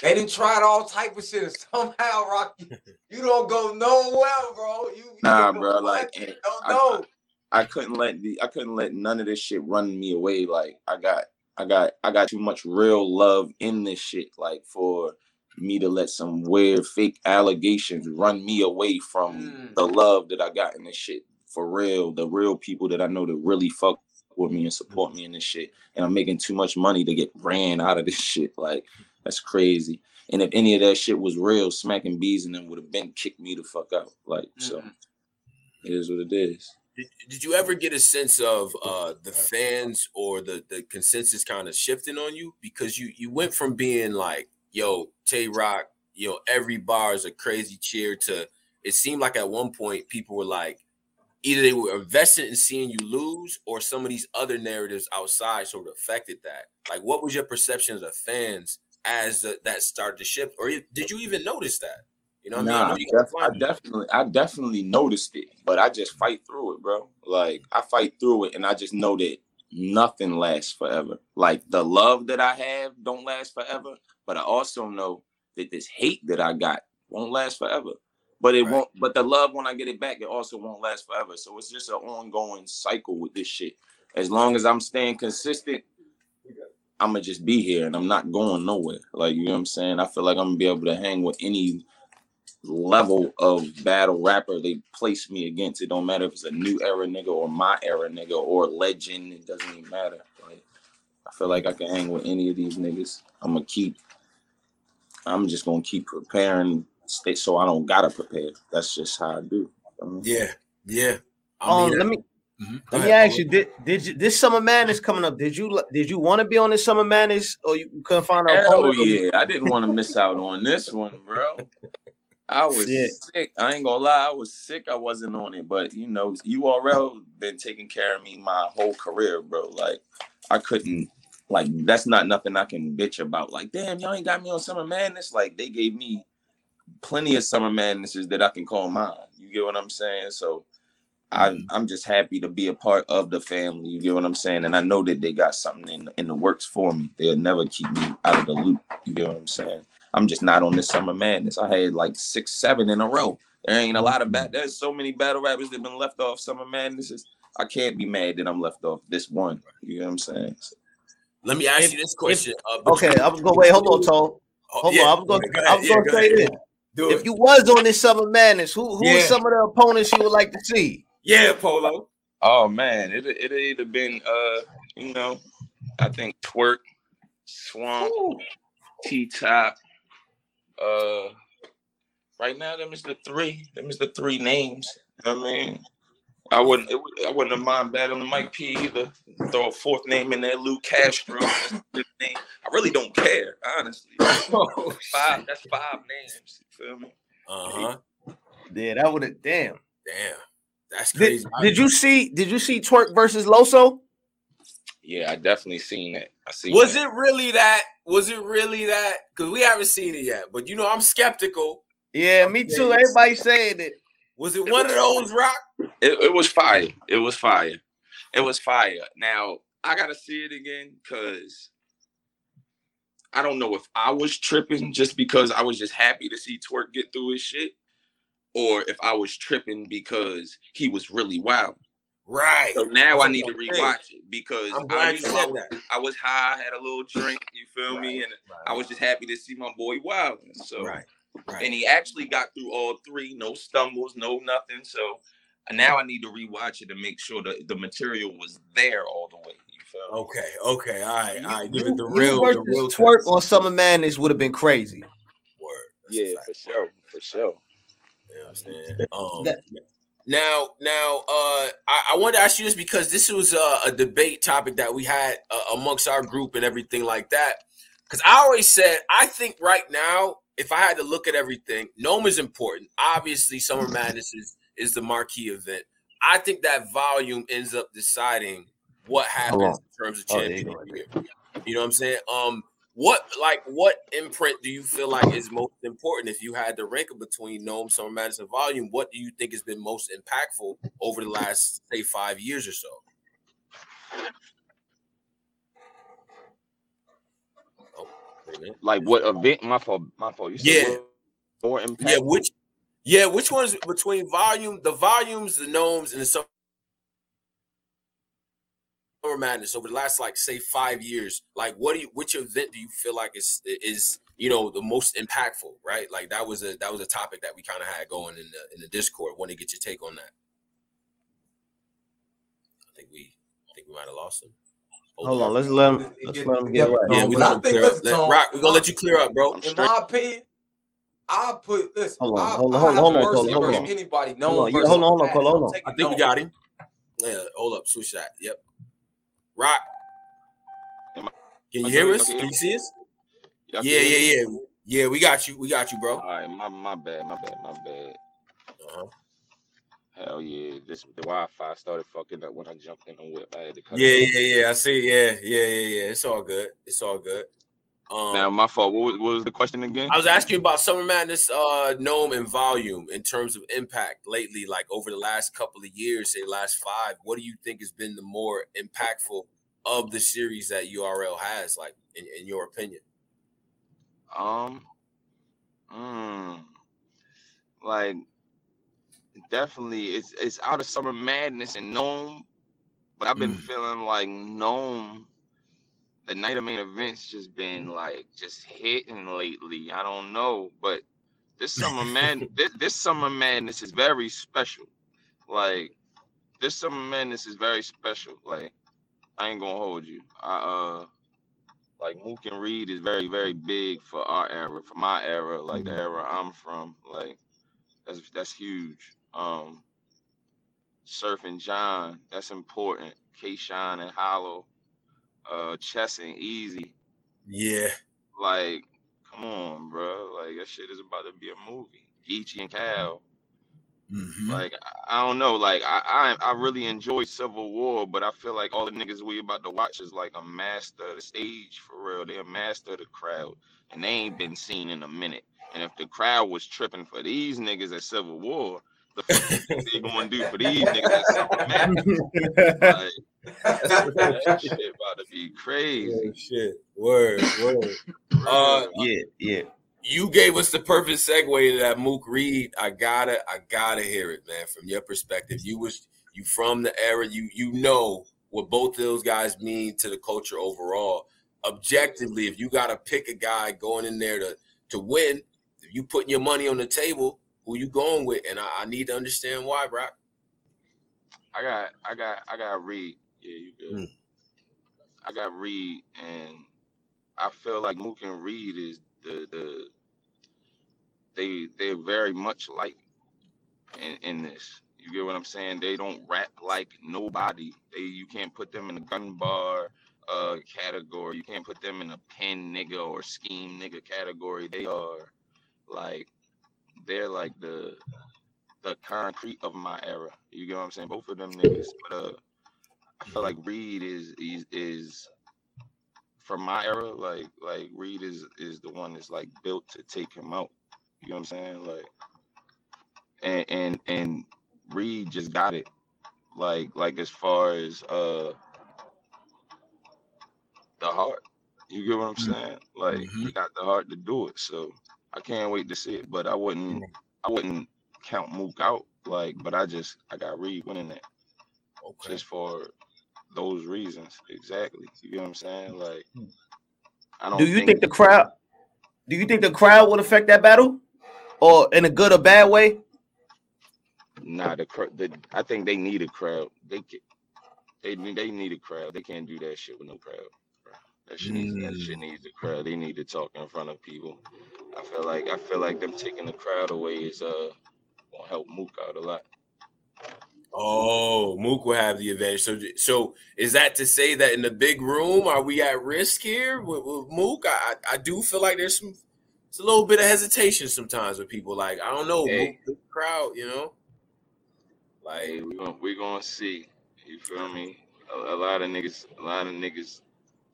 They didn't try all type of shit, and [LAUGHS] somehow, Rocky, you, you don't go nowhere, bro. You, you Nah, bro. Like and don't I- know. I couldn't let the I couldn't let none of this shit run me away. Like I got I got I got too much real love in this shit. Like for me to let some weird fake allegations run me away from Mm. the love that I got in this shit. For real, the real people that I know that really fuck with me and support me in this shit. And I'm making too much money to get ran out of this [LAUGHS] shit. Like that's crazy. And if any of that shit was real, smacking bees and them would have been kicked me the fuck out. Like so, Mhm. it is what it is. Did, did you ever get a sense of uh the fans or the the consensus kind of shifting on you because you you went from being like yo Tay Roc you know every bar is a crazy cheer to it seemed like at one point people were like either they were invested in seeing you lose or some of these other narratives outside sort of affected that like what was your perception of the fans as the, that started to shift or did you even notice that you know what I Nah, mean I know I, def- I definitely, I definitely noticed it, but I just fight through it, bro. Like I fight through it, and I just know that nothing lasts forever. Like the love that I have don't last forever, but I also know that this hate that I got won't last forever. But it Right. won't. But the love when I get it back, it also won't last forever. So it's just an ongoing cycle with this shit. As long as I'm staying consistent, I'm gonna just be here, and I'm not going nowhere. Like you know what I'm saying. I feel like I'm gonna be able to hang with any level of battle rapper they place me against. It don't matter if it's a new era nigga or my era nigga or legend. It doesn't even matter. Like I feel like I can hang with any of these niggas. I'm gonna keep. I'm just gonna keep preparing, stay so I don't gotta prepare. That's just how I do. I mean, yeah yeah I Um, let me mhm. Let me ahead, ask you did did you this summer madness coming up? Did you did you want to be on this summer madness or you couldn't find an Oh yeah! I didn't want to miss out on this one, bro. I was Yeah. sick. I ain't gonna lie, I was sick. I wasn't on it, but you know, URL been taking care of me my whole career, bro. Like I couldn't, like that's not nothing I can bitch about. Like, damn, y'all ain't got me on Summer Madness. Like they gave me plenty of Summer Madnesses that I can call mine. You get what I'm saying? So. I'm I'm just happy to be a part of the family. You get what I'm saying, and I know that they got something in in the works for me. They'll never keep me out of the loop. You get what I'm saying? I'm just not on this summer madness. I had like six, seven in a row. There ain't a lot of bat. There's so many battle rappers that been left off summer madnesses. I can't be mad that I'm left off this one. You know what I'm saying? Let me ask If- you this question. uh, Okay, between- I was gonna wait. Hold on, Toe. Oh, Hold yeah, on. I'm gonna, go I ahead, was yeah, gonna go say ahead. this. Do If it. you was on this summer madness, who who Yeah. was some of the opponents you would like to see? Yeah, Polo. Oh man, it it either been uh, you know, I think Twork, swamp, T top. Uh, right now them is the three. Them is the three names. You know what I mean, I wouldn't. It, I wouldn't have mind battling Mike P either. Throw a fourth name in there, Lu Castro. That's a good name. I really don't care, honestly. Oh, [LAUGHS] Five. That's five names. You feel me? Uh huh. Yeah, that would have damn. Damn, that's Did, crazy. did you see did you see Twork versus Loso? Yeah, I definitely seen it. I see. Was it really that? Was it really that? Because we haven't seen it yet. But you know, I'm skeptical. Yeah, me too. Everybody saying it. Was it one of those rock? It, it was fire. It was fire. It was fire. Now I gotta see it again because I don't know if I was tripping just because I was just happy to see Twork get through his shit, or if I was tripping because he was really wild. Right. So now I need to Okay. rewatch it because I'm I, glad you you know, said I, was, that. I was high, had a little drink. You feel me? And I was just happy to see my boy wild. So Right. Right. and he actually got through all three, no stumbles, no nothing. So now I need to rewatch it to make sure that the material was there all the way. You feel me? Okay. Okay. All right. All right. Give it the you real, the versus real Twork test. on Summer Madness would have been crazy. Word. That's Yeah, for sure, for sure. You know what I'm saying? Um, That- now, now, uh, I, I wanted to ask you this because this was uh, a debate topic that we had uh, amongst our group and everything like that. because I always said I think right now, if I had to look at everything, NOME is important. Obviously, Summer [LAUGHS] Madness is is the marquee event. I think that volume ends up deciding what happens in terms of Oh, there you go, of the year. You know what I'm saying? Um, what like what imprint do you feel like is most important if you had to rank it between NOME, Summer Madness, and Volume? What do you think has been most impactful over the last say five years or so? Oh, wait a minute. Like what event? My fault. My fault. You said Yeah. more impact. Yeah, which yeah, which ones between volume, the volumes, the NOMEs, and the summer madness over the last like say five years? Like, what do you which event do you feel like is is you know the most impactful? Right, like that was a that was a topic that we kind of had going in the in the Discord. Want to get your take on that? I think we I think we might have lost him. Hold on, let's let him let's let him get right. Yeah, we let clear up. Let, Rock, we're gonna let you clear up, bro. In my opinion, I put listen. Hold on, I, hold on, hold on, hold on, hold on, hold on. Anybody known hold hold hold I think we got him. Yeah, hold up, switch that. Yep. Rock. Can you hear us? Can you see us? Yeah, yeah, yeah. Yeah, we got you. We got you, bro. All right, my my bad, my bad, my bad. Uh-huh. Hell yeah, this the Wi-Fi started fucking up when I jumped in the whip. I had to cut Yeah, yeah, yeah. I see. Yeah, yeah, yeah, yeah. It's all good. It's all good. Um, Now my fault. What was, what was the question again? I was asking about Summer Madness, uh, NOME and volume in terms of impact lately, like over the last couple of years, say last five. What do you think has been the more impactful of the series that URL has, like in, in your opinion? Um, mm, like definitely, it's it's out of summer madness and NOME, but I've been Mm. feeling like NOME. The night of main events just been like just hitting lately. I don't know, but this [LAUGHS] summer man, this, this summer madness is very special. Like this summer madness is very special. Like I ain't gonna hold you. I uh like Mook and Reed is very, very big for our era, for my era, like the era I'm from. Like that's that's huge. Um Surf and John, that's important. K Shine and Hollow, uh Chess and Easy. Yeah. Like, come on, bro. Like that shit is about to be a movie. Geechi and Cal. Mhm. Like I, I don't know. Like I, I I really enjoy Civil War, but I feel like all the niggas we about to watch is like a master of the stage for real. They're a master of the crowd, and they ain't been seen in a minute. And if the crowd was tripping for these niggas at Civil War, the fuck you they gonna do for these niggas at Civil Like that [LAUGHS] shit about to be crazy. Oh, shit. Word, word. Uh, Yeah, yeah. you gave us the perfect segue to that Mook Reed. I gotta, I gotta hear it, man. From your perspective, you was you from the era. You you know what both of those guys mean to the culture overall. Objectively, if you gotta pick a guy going in there to to win, if you putting your money on the table, who you going with? And I, I need to understand why, Brock. I got, I got, I got Reed. Yeah, you good. Mm. I got Reed, and I feel like Mook and Reed is the the they they're very much like in, in this. You get what I'm saying? They don't rap like nobody. They you can't put them in a gun bar uh category. You can't put them in a pen nigga or scheme nigga category. They are like they're like the the concrete of my era. You get what I'm saying? Both of them niggas. But uh I feel like Reed is is is from my era, like like Reed is is the one that's like built to take him out. You know what I'm saying? Like and and and Reed just got it. Like like as far as uh the heart. You get what I'm saying? Like he got the heart to do it. So I can't wait to see it. But I wouldn't I wouldn't count Mook out. Like, but I just I got Reed winning that Okay. just for those reasons. Exactly. You get what I'm saying? Like hmm. I don't Do you think the crowd? Do you think the crowd would affect that battle, or in a good or bad way? Nah, the, the I think they need a crowd. They ca- they they need a crowd. They can't do that shit with no crowd. That shit needs that shit needs a crowd. They need to talk in front of people. I feel like I feel like them taking the crowd away is uh gonna help Mook out a lot. Oh, Mook will have the advantage. So, so is that to say that in the big room, are we at risk here with, with Mook? I, I do feel like there's some, it's a little bit of hesitation sometimes with people. Like I don't know, Hey. Mook, crowd, you know. Hey, Like, we gonna we gonna see. You feel me? A, a lot of niggas, a lot of niggas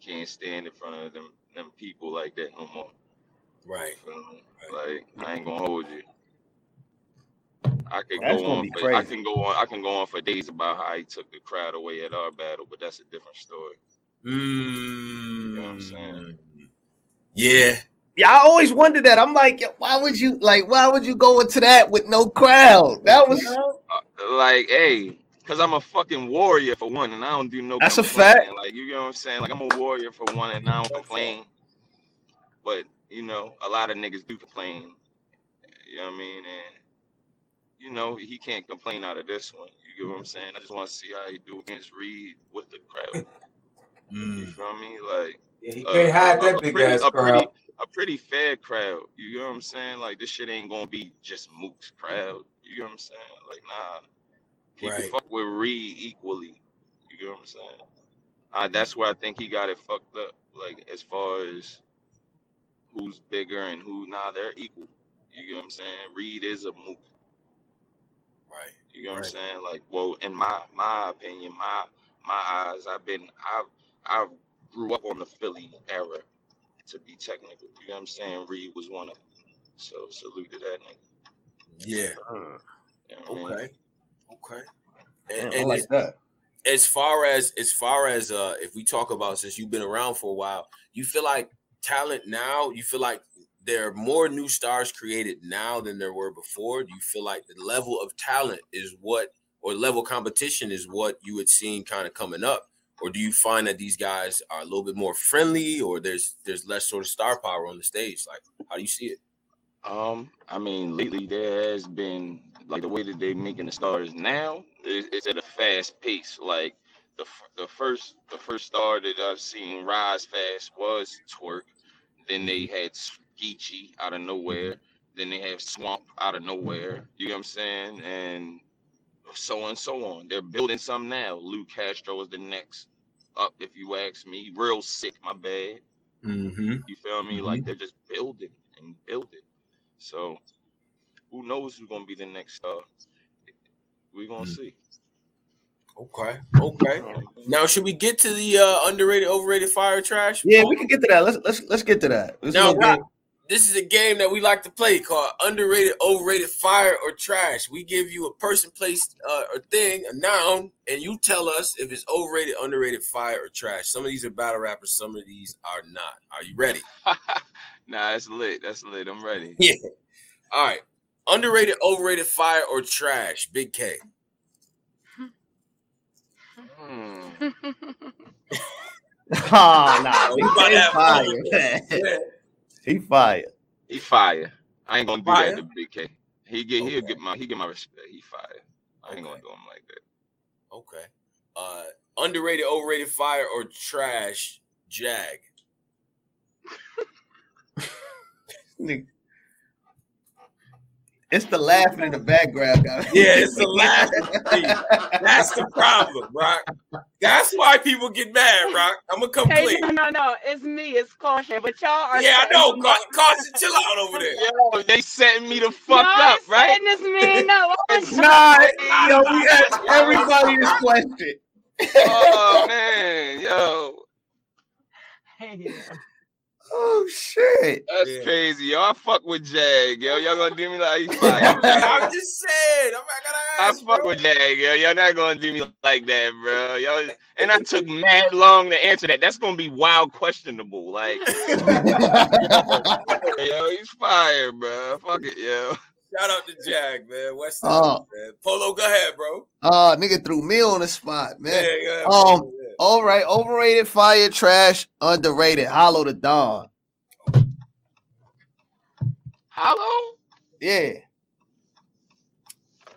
can't stand in front of them them people like that no more. right? You feel me? Like I ain't gonna hold you. I could That's go on. For, I can go on. I can go on for days about how he took the crowd away at our battle, but that's a different story. Mm, know what I'm saying? Yeah, Yeah, I always wondered that. I'm like, why would you like? Why would you go into that with no crowd? That was Uh, like, hey, cause I'm a fucking warrior for one, and I don't do no. That's a fact. Like you know what I'm saying? Like I'm a warrior for one, and I don't complain. But you know, a lot of niggas do complain. You know what I mean? And you know, he can't complain out of this one. You get what I'm saying? I just want to see how he do against Reed with the crowd. You Mm, feel me? Like Yeah, he uh, can't hide a- that a big pretty- ass a crowd. pretty, a pretty fair crowd. You know what I'm saying? Like this shit ain't gonna be just Mook's crowd. You know what I'm saying? Like nah, people Right. fuck with Reed equally. You know what I'm saying? Uh, that's where I think he got it fucked up. Like as far as who's bigger and who nah, they're equal. You know what I'm saying? Reed is a Mook. right. You know what Right. I'm saying? Like, well, in my my opinion, my my eyes, I've been I've I grew up on the Philly era to be technical. You know what I'm saying? Reed was one of them. So salute to that nigga. Yeah. uh, You know what I mean? Okay. And, and like as, that. as far as as far as uh if we talk about since you've been around for a while, you feel like talent now, you feel like there are more new stars created now than there were before. Do you feel like the level of talent is what or level competition is what you had seen kind of coming up? Or do you find that these guys are a little bit more friendly or there's there's less sort of star power on the stage? Like how do you see it? Um, I mean, lately there has been like the way that they're making the stars now is, is at a fast pace. Like the the first the first star that I've seen rise fast was Twork. Then they had Geechi out of nowhere. Then they have Swamp out of nowhere. You know what I'm saying? And so on and so on. They're building some now. Lu Castro is the next up, if you ask me. Real sick, my bad. Mm-hmm. You feel me? Like they're just building and building. So who knows who's gonna be the next star? We're gonna Mm. see. Okay. Okay. Now should we get to the uh underrated, overrated fire trash? Yeah, we can get to that. Let's let's let's get to that. This Now, little this is a game that we like to play called underrated, overrated, fire or trash. We give you a person, place, uh, or thing, a noun, and you tell us if it's overrated, underrated, fire, or trash. Some of these are battle rappers, some of these are not. Are you ready? [LAUGHS] nah, that's lit. That's lit. I'm ready. [LAUGHS] Yeah. All right. Underrated, overrated, fire, or trash. Big K. Hmm. [LAUGHS] Oh, nah, we about he have fire. fun. [LAUGHS] he fire. He fire. I ain't gonna do Fire? that to Big K. He get he'll get my he get my respect. He fire. I ain't gonna do him like that. Okay. Uh, underrated, overrated, fire, or trash. Jag. Nigga. It's the laughing in the background, guys. Yeah, it's the laughing. That's the problem, Rock. That's why people get mad, Rock. I'm gonna come Hey, clean. no, no, no. It's me. It's caution. But y'all are. Yeah, I know. me Ca- up. Carson, chill out over there. Yo, they setting me the fuck no, up, right? setting this man up. It's Nah, yo, we ask everybody this question. Oh man, yo. Oh shit. That's Yeah. crazy, yo. I fuck with Jag, yo. Y'all gonna do me like he. [LAUGHS] I'm just saying. I'm not gonna I ask. fuck bro. with Jag, yo. Y'all not gonna do me like that, bro. Yo, and I took mad long to answer that. That's gonna be wild questionable. Like, [LAUGHS] yo, he's fire, bro. Fuck it, yo. Shout out to Jag, man. West Side, Oh. man. Polo, go ahead, bro. Oh, nigga threw me on the spot, man. Yeah, go ahead, Um. Yeah. All right, overrated, fire, trash, underrated. Hollow Da Don. Hollow? Yeah.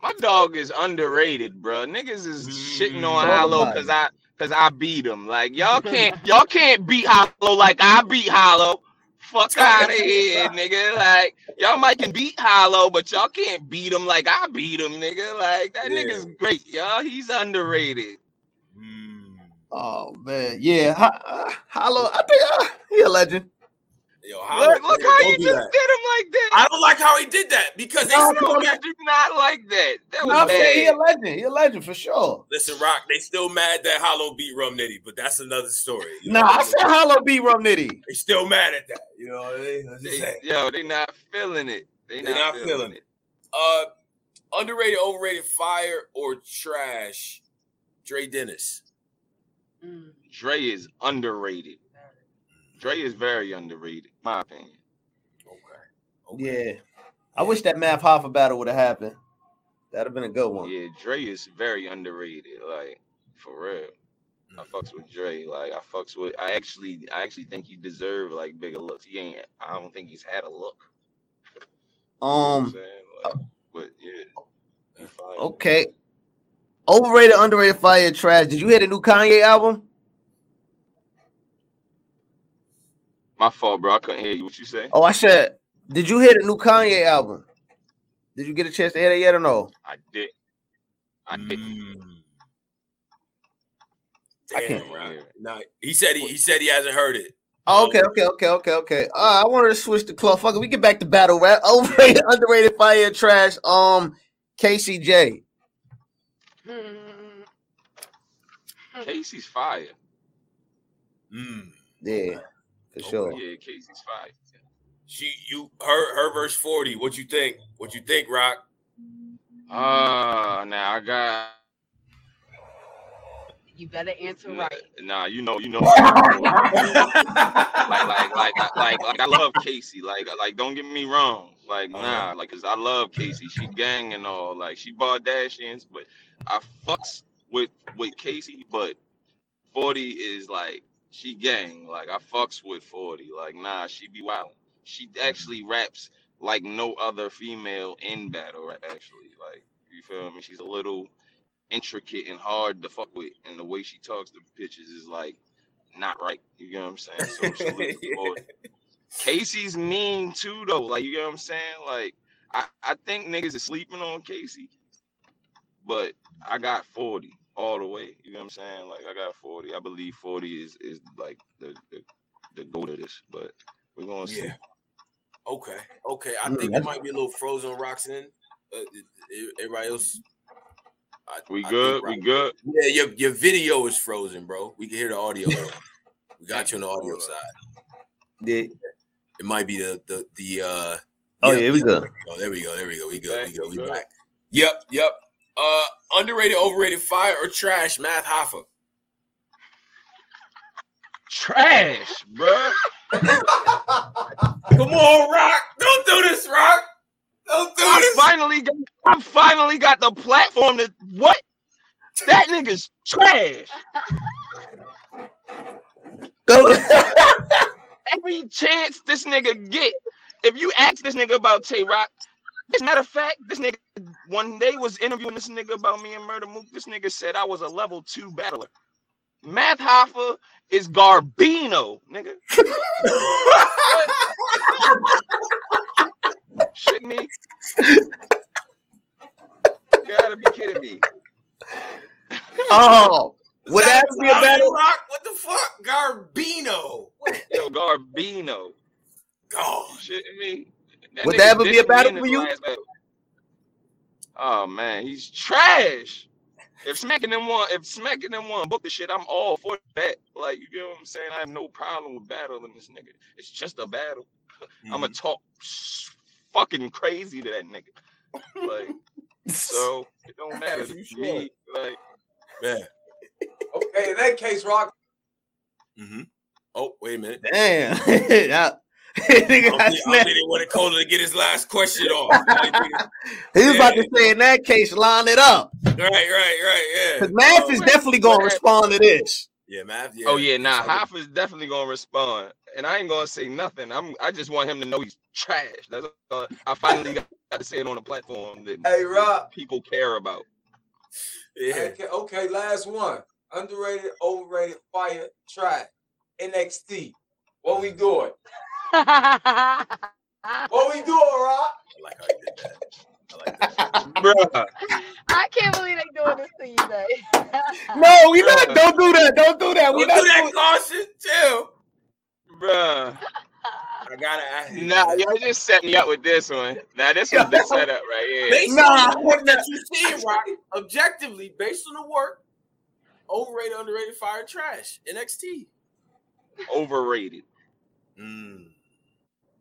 My dog is underrated, bro. Niggas is shitting on Talk Hollow because. I because I beat him. Like y'all can't y'all can't beat Hollow like I beat Hollow. Fuck [LAUGHS] out of here, nigga. Like y'all might can beat Hollow, but y'all can't beat him like I beat him, nigga. Like that Yeah. nigga's great, y'all. He's underrated. Mm. Oh man, yeah. Ho- uh, Hollow, I think uh, he a legend. Yo, Look, look how you just that. did him like that. I don't like how he did that because they No, still no, mad. I do not like that. That No, I'm saying he a legend. He a legend for sure. Listen, Rock, they still mad that Hollow beat Rum Nitty, but that's another story. you Nah, know? I said Hollow beat Rum Nitty. they still mad at that. You know what I mean? They, yo, they not feeling it. They, They not, not feeling, feeling it. Uh, underrated, overrated, fire or trash? Dre Dennis. Mm. Dre is underrated. Dre is very underrated, my opinion. Okay. Yeah. I wish that Math Hoffa battle would have happened. That'd have been a good one. Yeah, Dre is very underrated. Like for real. I Mm. fucks with Dre. Like I fucks with. I actually, I actually think he deserve like bigger looks. He ain't. I don't think he's had a look. You know what I'm Um. saying? Like, but yeah. fine. Okay. Overrated, underrated, fire, trash. Did you hear the new Kanye album? My fault, bro. I couldn't hear you. What you say? Oh, I said, did you hear the new Kanye album? Did you get a chance to hear that yet or no? I did. I did. Mm. I Damn, can't Rock. Nah, he said he, he said he hasn't heard it. Oh, okay, okay, okay, okay, okay. Uh, I wanted to switch the club. Fuck it, we get back to battle rap. [LAUGHS] Overrated, underrated, fire, trash. Um, KCJ. Mm. Casey's fire. Mm. Yeah, for sure. Yeah, Casey's fire. She, you, her, her verse forty. What you think? What you think, Rock? Ah, now I got. You better answer right. Nah, you know, you know. [LAUGHS] like, like, like, like, like, I love Casey. Like, like, don't get me wrong. Like, oh, nah, like, cause I love Casey. She gang and all. Like, she Bardashians, but I fucks with with Casey. But forty is like she gang. Like, I fucks with forty. Like, nah, she be wild. She actually raps like no other female in battle. Actually, like, you feel me? She's a little intricate and hard to fuck with, and the way she talks to bitches is like not right. You get what I'm saying? So [LAUGHS] Lord. Casey's mean too, though. Like you get what I'm saying? Like I, I think niggas is sleeping on Casey, but I got 40 all the way. You know what I'm saying? Like I got 40. I believe 40 is is like the the, the go to this, but we're gonna see. Yeah. Okay. Okay. I Mm, think it might be a little frozen rocks in. Uh, it- it- everybody else. I, We I good? think We good? Yeah, your, your video is frozen, bro. We can hear the audio. [LAUGHS] we got you on the audio side. Yeah. It might be the the the uh Oh yeah, we good. Oh, there we go. There we go. We good. We Thank good. you, We good. back. Yep. Yep. Uh, underrated, overrated, fire or trash? Math Hoffa. Trash, bro. [LAUGHS] Come on, Rock. Don't do this, Rock. Don't do I this. finally got I finally got the platform to what? That nigga's trash. [LAUGHS] Every chance this nigga get, if you ask this nigga about Tay Roc, as a matter of fact, this nigga one day was interviewing this nigga about me and Murder Mook. This nigga said I was a level two battler. Math Hoffa is Garbino, nigga. [LAUGHS] Shit me. You gotta be kidding me. oh, would that That's be a battle? Rock? What the fuck? Garbino. Yo, Garbino. God. Shitting me. Would that ever be a battle for you? battle. Oh man, he's trash. If smacking them one, if smacking them one book the shit, I'm all for that. Like you get what I'm saying? I have no problem with battling this nigga. It's just a battle. [LAUGHS] Mm-hmm. I'ma talk fucking crazy to that nigga. Like [LAUGHS] so, it don't matter to You should. me. Like man. Okay, in that case, Rock, Mm-hmm. Oh, wait a minute. Damn. [LAUGHS] That- Nigga I got think snapped. they wanted Cola to get his last question off. [LAUGHS] right, right, he was about to say, in that case, line it up. right, right. Right. Yeah. Because Math Oh, is wait, definitely going to respond to this. Yeah, Math. Yeah. Oh yeah, nah, Sorry. Hoffa's definitely gonna respond, and I ain't gonna say nothing. I'm, I just want him to know he's trash. That's all. I finally got to say it on a platform that hey, Rock. people care about. Yeah. Okay, okay, last one. Underrated, overrated, fire, try NXT. What we doing? [LAUGHS] What we doing, Rock? I like how you did that. I like that. Bruh. I can't believe they doing this to you, Dave. [LAUGHS] No, we not. Don't do that. Don't do that. We Don't not do that, doing- Caution. too, Bruh. [LAUGHS] I gotta ask you. Nah, y'all just set me up with this one. Now this was the setup right here. Based Nah. on the work that you see, Rock, objectively, based on the work, overrated, underrated, fire, trash, NXT. Overrated. Mm.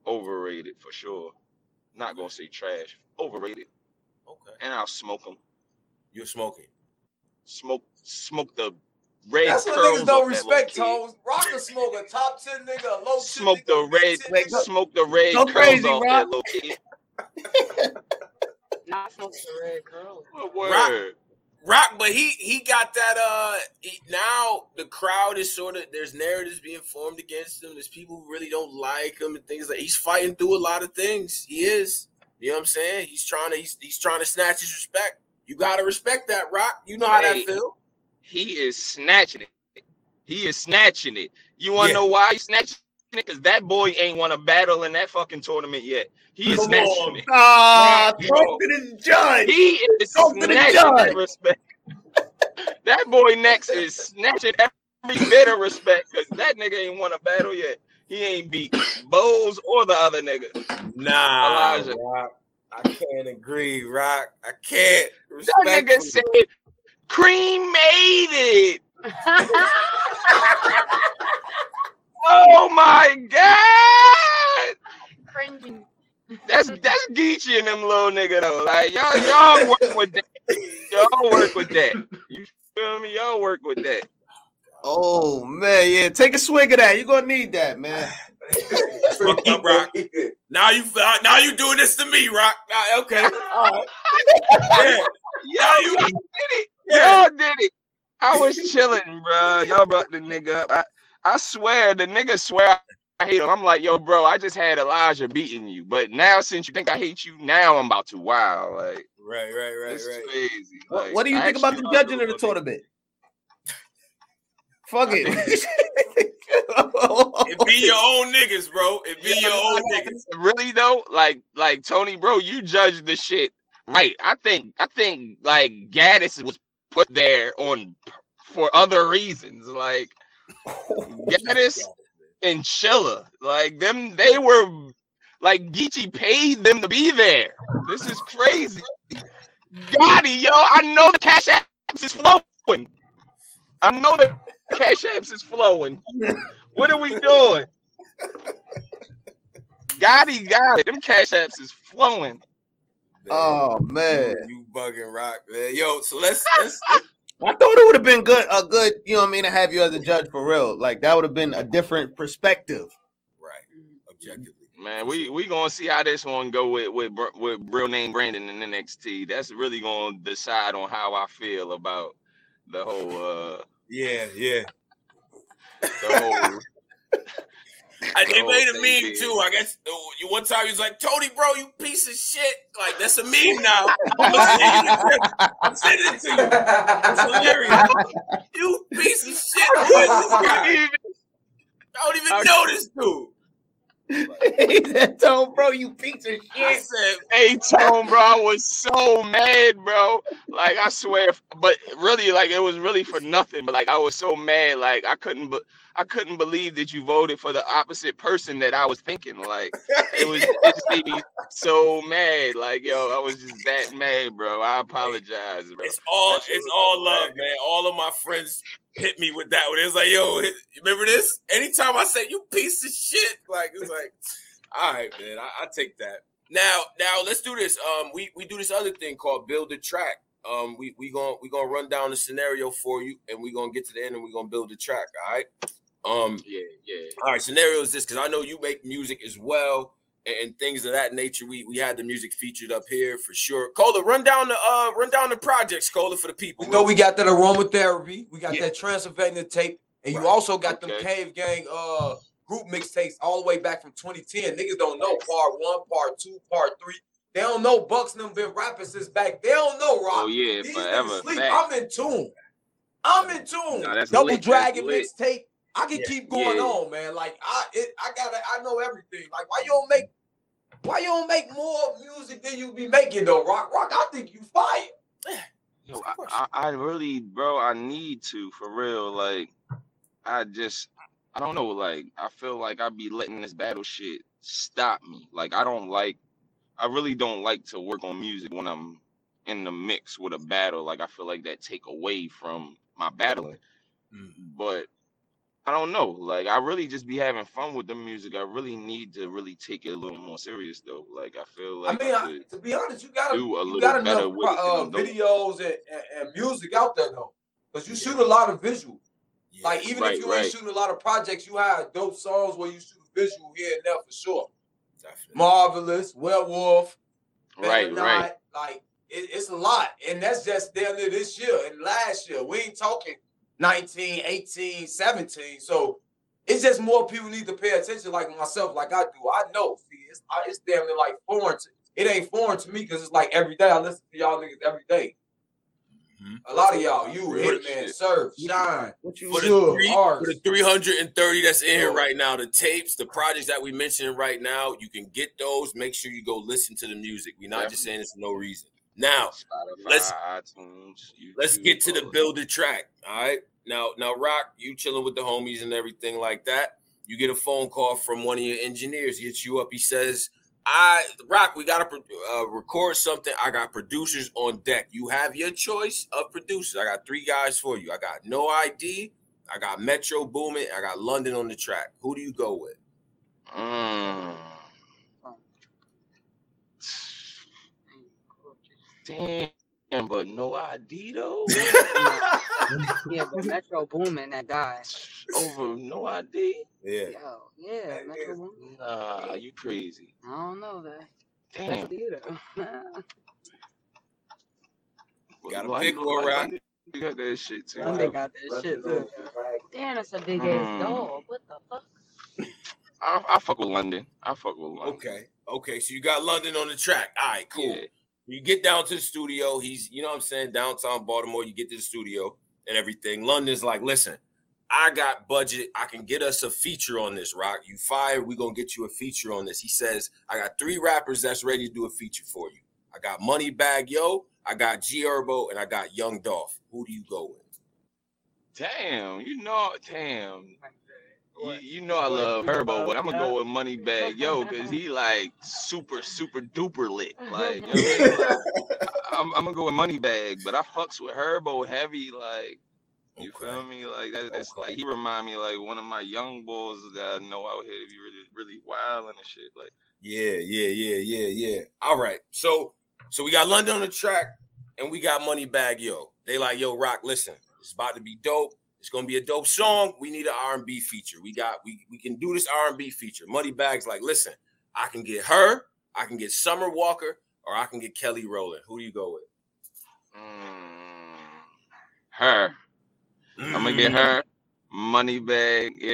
Overrated for sure. Not gonna say trash. Overrated. Okay. And I'll smoke them. You're smoking. Smoke smoke the red That's what curls niggas don't respect, little. Tones. Rock can smoke a top 10 nigga, a low Smoke nigga, the a red mid-10 nigga. smoke the red Go curls crazy, off Rob. that little kid. [LAUGHS] Not smoking the red girl. What word? Rock, but he he got that. Uh, he, now the crowd is sort of there's narratives being formed against him. There's people who really don't like him and things like. He's fighting through a lot of things. He is. You know what I'm saying? He's trying to he's, he's trying to snatch his respect. You gotta respect that, Rock. You know how Hey. that feel. He is snatching it. He is snatching it. You want to Yeah. know why he's snatching it? Because that boy ain't won a battle in that fucking tournament yet. He is Come snatching on. it. Ah, Yo. talk to the judge. He is Talk to the snatching judge. that respect. [LAUGHS] that boy next is snatching every bit of respect because that nigga ain't won a battle yet. He ain't beat Bowes or the other nigga. Nah, Elijah. Rock. I can't agree, Rock. I can't. Respect That nigga Respectfully. said Cream made it. [LAUGHS] Oh my god! Cringing. That's that's Geechi and them little nigga though. Like y'all y'all work with that. Y'all work with that. You feel me? Y'all work with that. Oh man, yeah. Take a swig of that. You're gonna need that, man. Fucked up, Rock. Now you now you doing this to me, Rock. Nah, okay. All right. Yeah. Y'all, you- y'all did it. Yeah. Y'all did it. I was chilling, bro. Y'all brought the nigga up. I, I swear, the nigga swear I hate him. I'm like, yo, bro, I just had Elijah beating you. But now, since you think I hate you, now I'm about to wow. Like, Right, right, right, right. crazy. What, Like, what do you I think about the judging of the tournament? Fuck I it. [LAUGHS] It be your own niggas, bro. It be your own niggas. really though, like like Tony, bro, you judge the shit right. I think I think like Gaddis was put there on for other reasons. Like [LAUGHS] Gaddis and Chilla, like them, they were like Geechi paid them to be there. This is crazy. Gotti, yo, I know the cash apps is flowing. I know the cash apps is flowing. What are we doing? Gotti got it. Them cash apps is flowing. Oh man. you, you bugging rock, man. Yo, so let's let's, let's [LAUGHS] I thought it would have been good, a good, you know what I mean, to have you as a judge for real. Like that would have been a different perspective. right objectively. Man, we we gonna see how this one go with with with real name Brandon in NXT. That's really gonna decide on how I feel about the whole uh Yeah, yeah. the whole. [LAUGHS] I, they Oh, made a meme did. too. I guess uh, you one time he was like, "Tony, bro, you piece of shit." Like that's a meme now. [LAUGHS] I'm sending it to you. I'm sending it to you. It's hilarious. You piece of shit. [LAUGHS] Who is this guy? I don't even I- know this dude. He said, [LAUGHS] "Tone, bro, you piece of I shit." said, Hey Tone, bro, I was so mad, bro. Like I swear, but really, like it was really for nothing. But like I was so mad, like I couldn't, be- I couldn't believe that you voted for the opposite person that I was thinking. Like it was, it [LAUGHS] just made me so mad. Like yo, I was just that mad, bro. I apologize, bro. It's all it's all love, man. All of my friends hit me with that one. It's like, yo, remember this? Anytime I say you piece of shit, like it's like, all right, man, I, I take that. Now, now let's do this. Um, we we do this other thing called build a track. Um, we we gonna we gonna run down the scenario for you, and we gonna get to the end, and we gonna build a track. All right. Um, Yeah, yeah. all right, scenario is this because I know you make music as well and, and things of that nature. We we had the music featured up here for sure. Cola, run down the uh run down the projects, Cola, for the people. We know we got that aromatherapy. We got Yeah. that Transylvania tape, and you also got them Cave Gang uh group mixtapes all the way back from 2010. Niggas don't know part one, part two, part three. They don't know Bucks and them been rapping since back. They don't know Rock. Oh yeah, These forever. sleep. I'm in tune. I'm in tune. Nah, that's Double lit. Dragon mixtape. I can Yeah. keep going Yeah. on, man. Like I, it, I gotta, I know everything. Like why you don't make, why you don't make more music than you be making though? Rock, rock. I think you fire. [SIGHS] Yo, I. I, I really, bro, I need to for real. Like, I just, I don't know. Like, I feel like I be letting this battle shit stop me. Like, I don't like, I really don't like to work on music when I'm in the mix with a battle. Like, I feel like that take away from my battling. Mm. But I don't know. Like, I really just be having fun with the music. I really need to really take it a little more serious though. Like, I feel like I mean, I, could to be honest, you got to do a you little got better enough with it uh, than those. videos and, and, and music out there though, because you shoot a lot of visual. Yeah, Like even Right, if you right. ain't shooting a lot of projects, you have dope songs where you shoot a visual here and there for sure. definitely. Marvelous, Werewolf, Right, Better right. Like it, it's a lot, and that's just damn near this year and last year. We ain't talking 19, 18, 17. So it's just more people need to pay attention, like myself, like I do. I know. See, it's it's damn near like foreign. To, it ain't foreign to me because it's like every day I listen to y'all niggas every day. Mhm. A lot of y'all, you, Real Hitman, shit. Surf, Shine, What you For the, Sure, three, for the 330 that's in here right now, the tapes, the projects that we mentioned right now, you can get those. Make sure you go listen to the music. We're not just saying this for no reason. Now, Spotify, Let's- iTunes, let's get to the build a track. All right. Now, now, Rock, you chilling with the homies and everything like that. You get a phone call from one of your engineers. He hits you up. He says, "I Rock, we gotta uh, record something. I got producers on deck. You have your choice of producers. I got three guys for you. I got No ID. I got Metro Boomin. I got London on the track. Who do you go with? Mm. Damn, but no ID though. [LAUGHS] Yeah, but Metro Boomin, that guy. Over no ID. Yeah. Yo, yeah, Metro Boomin. Nah, you crazy. I don't know that. Damn. That's you though. Gotta Why pick you- one, why Rock. You got that shit too. London got that shit too. Damn, that's a big Mm. ass dog. What the fuck? I, I fuck with London. I fuck with London. Okay. Okay. So you got London on the track. All right. Cool. Yeah. You get down to the studio. He's, you know what I'm saying, downtown Baltimore. You get to the studio and everything. London's like, listen, I got budget. I can get us a feature on this, Rock. You fire, we going to get you a feature on this. He says, I got three rappers that's ready to do a feature for you. I got Moneybagg Yo, I got G Herbo, and I got Young Dolph. Who do you go with? Damn, you know, damn. You, you know I love Herbo, but I'm gonna go with Money [LAUGHS] Bag Yo because he like super super duper lit. Like, you know what I mean? Like, I'm, I'm gonna go with Money Bag, but I fucks with Herbo heavy. Like, you Okay. feel me? Like that, that's like he remind me like one of my young boys that I know out here to be really really wild and shit. Like, Yeah, yeah, yeah, yeah, yeah. All right. So so we got London on the track and we got Moneybagg Yo. They like, yo, Rock, listen, it's about to be dope. It's gonna be a dope song. We need an R&B feature. We got we we can do this R&B feature. Moneybagg's like, listen, I can get her, I can get Summer Walker, or I can get Kelly Rowland. Who do you go with? mm, her. I'm gonna get her Money bag. Yeah,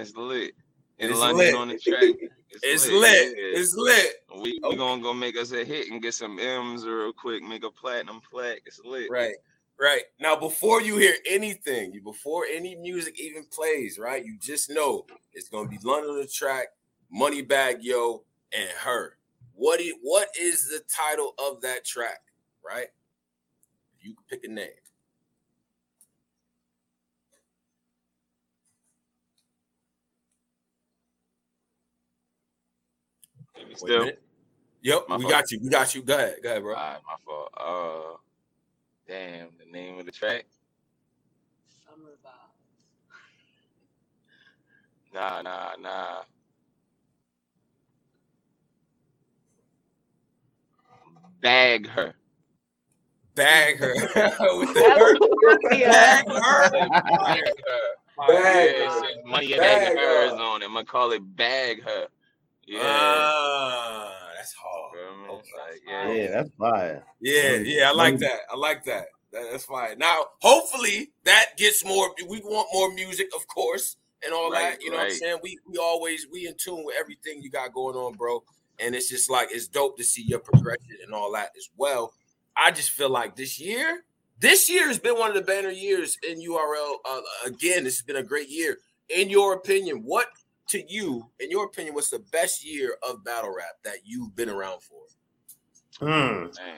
it's lit. In It's London lit. on the track. It's lit. yeah. It's lit. We we gonna go make us a hit and get some M's real quick, make a platinum plaque. It's lit. Right. Right. Now, before you hear anything, before any music even plays, right? You just know it's gonna be London on the track, Moneybagg Yo, and her. What is what is the title of that track? Right? You can pick a name. Still. Yep, My we fault. got you. We got you. Go ahead. Go ahead, bro. Alright, my fault. Uh, damn, the name of the track. Summer vibes. Nah, nah, nah. Bag her. Bag her. [LAUGHS] With the her. Bag her. Bag her. Bag yeah, her. money Bag bag hers her. on it. I'm gonna call it bag her. Yeah. Ah, that's hard. Feel me? okay. Like, yeah. Yeah, that's fire. Yeah, yeah, I like that. I like that. That- That's fine. Now, hopefully, that gets more. We want more music, of course, and all Right, that. You know what I'm saying? We we always we in tune with everything you got going on, bro. And it's just like it's dope to see your progression and all that as well. I just feel like this year, this year has been one of the banner years in URL. Uh, again, this has been a great year. in your opinion, what to you, in your opinion, what's the best year of battle rap that you've been around for? Hmm. Man.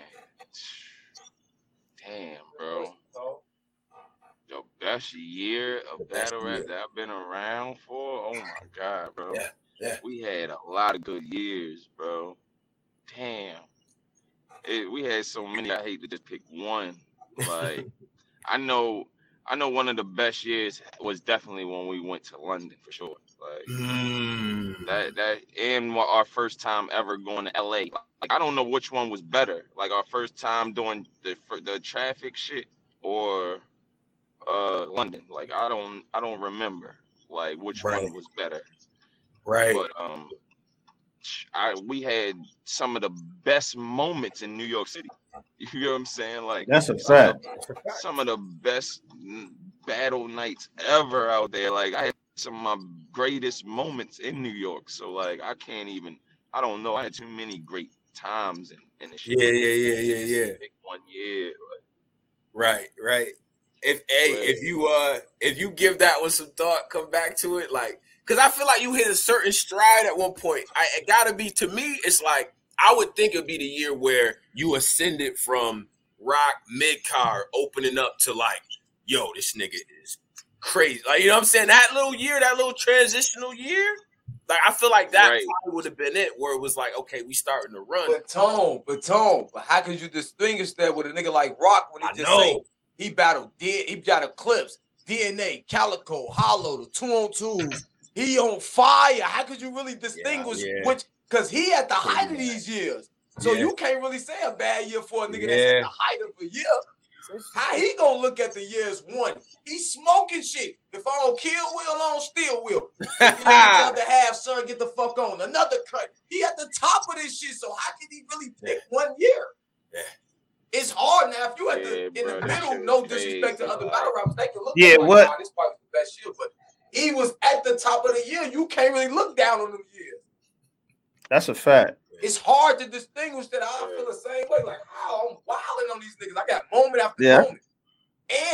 Damn, bro. The best year The of best battle rap year. that I've been around for. Oh my god, bro. Yeah, yeah. We had a lot of good years, bro. Damn. It, we had so many. I hate to just pick one. Like, [LAUGHS] I know, I know one of the best years was definitely when we went to London for sure. Like Mm. that, that, and our first time ever going to LA. Like, I don't know which one was better. Like our first time doing the the traffic shit or uh London. Like I don't, I don't remember like which Right. one was better. Right. But um, I we had some of the best moments in New York City. [LAUGHS] You know what I'm saying? Like That's a some of fact. the- some of the best battle nights ever out there. Like I had some of my greatest moments in New York. So like I can't even. I don't know. I had too many great times in, in the shit. Yeah, yeah, yeah, yeah, yeah. One year. Right, right. If hey, Right. if you uh if you give that one some thought, come back to it, like because I feel like you hit a certain stride at one point. I it gotta be to me, it's like I would think it'd be the year where you ascended from rock mid car opening up to like, yo, this nigga is crazy. Like, you know what I'm saying? That little year, that little transitional year, like I feel like that Right. probably would have been it, where it was like, okay, we starting to run. But tone, but tone. But how could you distinguish that with a nigga like Roc when he I just know. say he battled D, he battled Clips, DNA, Calico, Hollow, the two on twos. He on fire. How could you really distinguish yeah. which? Because he at the height of these years. So Yeah. you can't really say a bad year for a nigga that's at the height of a year. How he gonna look at the years one? He's smoking shit. If I don't kill Will, I don't steal Will. [LAUGHS] If you ain't the other half, son, get the fuck on. Another cut. He at the top of this shit. So how can he really pick one year? Yeah. It's hard now. If you at the Yeah, in bro, the that middle, shit no was disrespect to crazy, other dog. battle rappers, they can look Yeah, like, what- "Nah, this probably the best year, but he was at the top of the year. You can't really look down on them years. That's a fact. It's hard to distinguish that. I feel the same way. Like, how I'm wilding on these niggas. I got moment after Yeah. moment.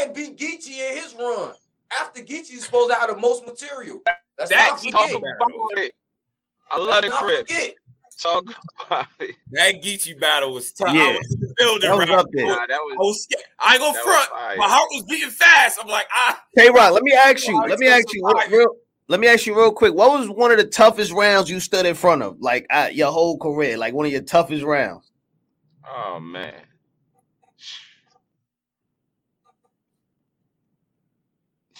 And beat Geechi in his run. After Geechi is supposed to have the most material. That's That not Talk about it. I love Let's the crib. Talk about it. That Geechi battle was tough. Yeah. I was in the building. That was right? up there. Nah, that I was was scared. I ain't gonna that was front. My heart was beating fast. I'm like, ah, Hey Roc, let me ask you. Oh, Let me ask you what, real. Let me ask you real quick. What was one of the toughest rounds you stood in front of, like uh, your whole career? Like one of your toughest rounds? Oh man.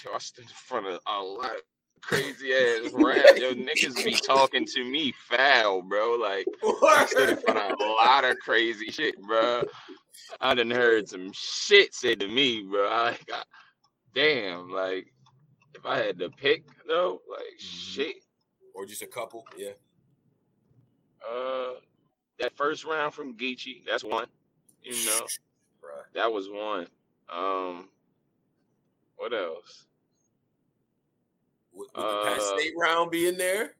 Yo, I stood in front of a lot of crazy ass rap. Yo, niggas be talking to me foul, bro. Like [LAUGHS] I stood in front of a lot of crazy shit, bro. I done heard some shit said to me, bro. I, like, I, damn, like if I had to pick though, like shit. or just a couple. Yeah. Uh, that first round from Geechi, that's one. You know, [LAUGHS] Bruh. that was one. Um, what else? Would, would the Penn Uh, State round be in there?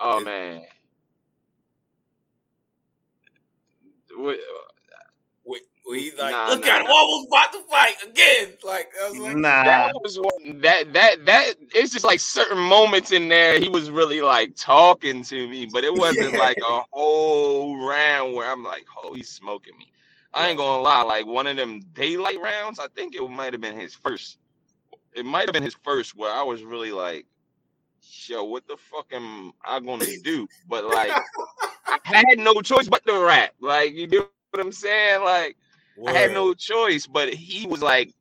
Oh man. What, where he's like, Nah, look nah, at him, nah. almost about to fight again. Like, I was like, Nah, that was one that that that it's just like certain moments in there he was really like talking to me, but it [LAUGHS] wasn't Yeah. like a whole round where I'm like, oh, he's smoking me. I ain't gonna lie, like one of them daylight rounds, I think it might have been his first. It might have been his first where I was really like, yo, what the fuck am I gonna do? But like I had no choice but to rap. Like, you get what I'm saying? Like I had no choice, but he was like,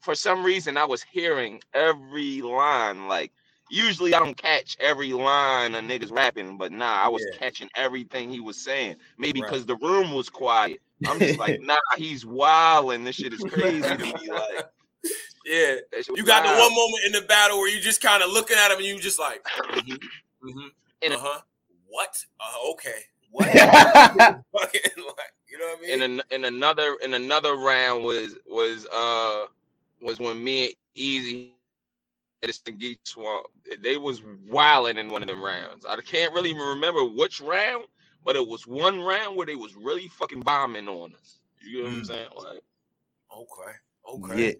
for some reason, I was hearing every line. Like, usually I don't catch every line a niggas rapping, but nah, I was Yeah. catching everything he was saying. Maybe Right. because the room was quiet. I'm just like, [LAUGHS] nah, he's wild, and this shit is crazy to me. Like, Yeah. that shit was You got the one moment in the battle where you just kind of looking at him and you just like, mm-hmm, mm-hmm, uh-huh. What? Uh, okay. [LAUGHS] What? [LAUGHS] Like, you know what I mean? and an, another and another round was was uh was when me and Easy had this Geek Swamp. They was wilding in one of them rounds. I can't really even remember which round, but it was one round where they was really fucking bombing on us. You know what I'm Mm. saying? Like okay. Okay. yeah.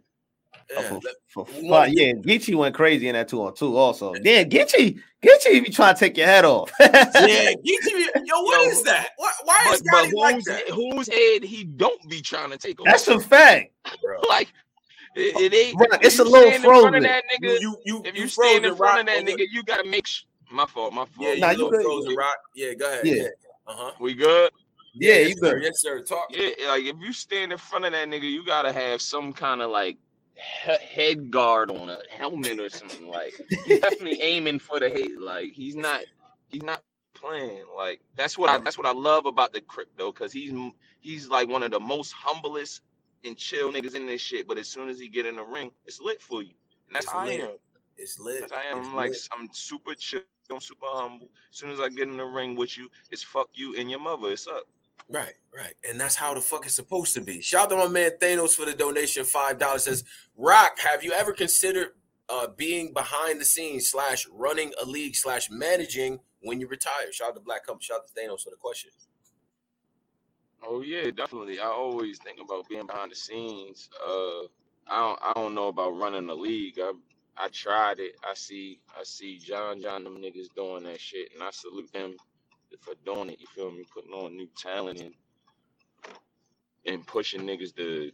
Oh, Yeah, for, let- for we Yeah, Geechi went crazy in that two on two. Also, yeah, Geechi, Geechi be trying to take your head off. yeah, [LAUGHS] Geechi, yo, what Yo, is that? Why, why But, is but Gotti like whose, that? whose head he don't be trying to take off? That's a fact. [LAUGHS] Like it, it ain't. Right, it's a little stand in front of frozen. that nigga. you, you, If you you stand in frozen front of that nigga, you gotta make. Sh- my fault. My fault. Yeah, you Nah, you little good, frozen good. rock. Yeah, go ahead. Yeah. Yeah. Uh huh. We good. Yeah, yes, you sir. good. Yes, sir. Talk. Yeah, like if you stand in front of that nigga, you gotta have some kind of like he- head guard on a helmet or something. Like he's definitely [LAUGHS] aiming for the head. Like he's not, he's not playing. Like that's what I that's what I love about the crypto because he's he's like one of the most humblest and chill niggas in this shit. But as soon as he get in the ring, it's lit for you. And that's It's how I am. It's lit. That's I am. It's like lit. I'm super chill. I'm super humble. As soon as I get in the ring with you, it's fuck you and your mother. It's up. Right, right. And that's how the fuck it's supposed to be. Shout out to my man Thanos for the donation, five dollars. Says, Roc, have you ever considered uh being behind the scenes slash running a league slash managing when you retire? Shout out to Black Company, shout out to Thanos for the question. Oh yeah, definitely. I always think about being behind the scenes. Uh, I don't, I don't know about running a league. I, I tried it. I see, I see John, John, them niggas doing that shit, and I salute them for doing it. You feel me? Putting on new talent and and pushing niggas to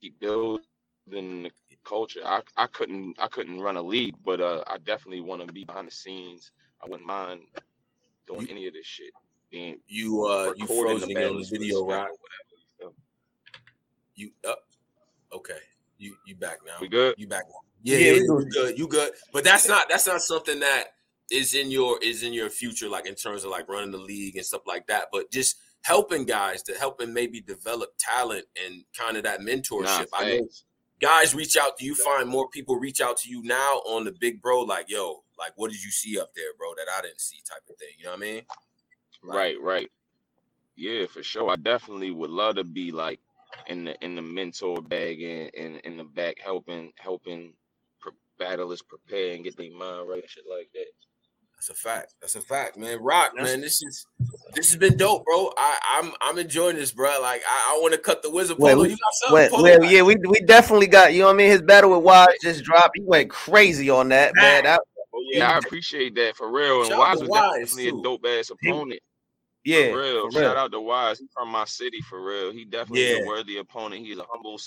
keep building the culture. I, I couldn't, I couldn't run a league, but uh, I definitely want to be behind the scenes. I wouldn't mind doing any of this shit. Being You uh you recording frozen the on the battles for the video, smack Rock. whatever. You up. okay. You you back now. We good? You back now. Yeah, Yeah, yeah, you good. good. You good. But that's not that's not something that is in your is in your future, like in terms of like running the league and stuff like that. But just helping guys to helping maybe develop talent and kind of that mentorship. Nah, I know guys reach out to you, find more people reach out to you now on the big bro, like, yo, like what did you see up there, bro, that I didn't see type of thing. You know what I mean? Right, right. Yeah, for sure. I definitely would love to be like in the in the mentor bag and in, in the back helping helping pre- battlers prepare and get their mind right and shit like that. That's a fact. That's a fact, man. Roc, That's- man. This is this has been dope, bro. I, I'm I'm enjoying this, bro. Like I, I want to cut the wizard Wait, polo. we- you got something? Wait, Polo? well, yeah, we we definitely got you know what I mean. His battle with Wise just dropped. He went crazy on that, man. That, Oh yeah, I appreciate that for real. And Wise was Wise, definitely too. a dope ass opponent. yeah, for real. for real. Shout out to Wise. He's from my city for real. He definitely Yeah. a worthy opponent. He's a humble,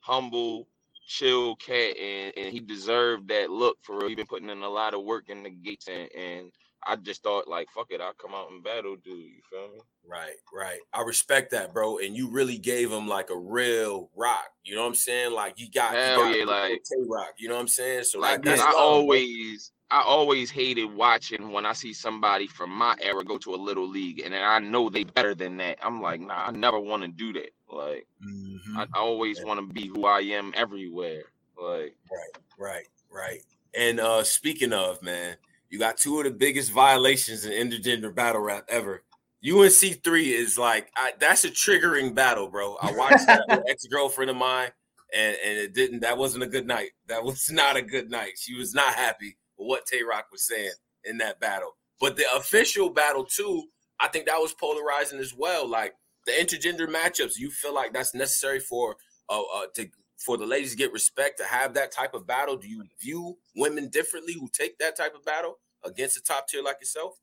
humble, chill cat, and, and he deserved that look for real. He been putting in a lot of work in the gates, and, and I just thought like, fuck it, I'll come out and battle, dude. You feel me? Right, right. I respect that, bro. And you really gave him like a real rock. You know what I'm saying? Like you got, Hell you yeah, like- K rock. You know what I'm saying? So Like, like, that's I always, I always hated watching when I see somebody from my era go to a little league, and then I know they better than that. I'm like, nah, I never want to do that. Like, Mhm. I, I always want to be who I am everywhere. Like, Right, right. Right. And uh speaking of, man, you got two of the biggest violations in intergender battle rap ever. UNC three is like I, that's a triggering battle, bro. I watched that with [LAUGHS] ex girlfriend of mine, and and it didn't. That wasn't a good night. That was [LAUGHS] not a good night. She was not happy what Tay Roc was saying in that battle. But the official battle too, I think that was polarizing as well. Like the intergender matchups, you feel like that's necessary for uh, uh to for the ladies to get respect to have that type of battle? Do you view women differently who take that type of battle against a top tier like yourself?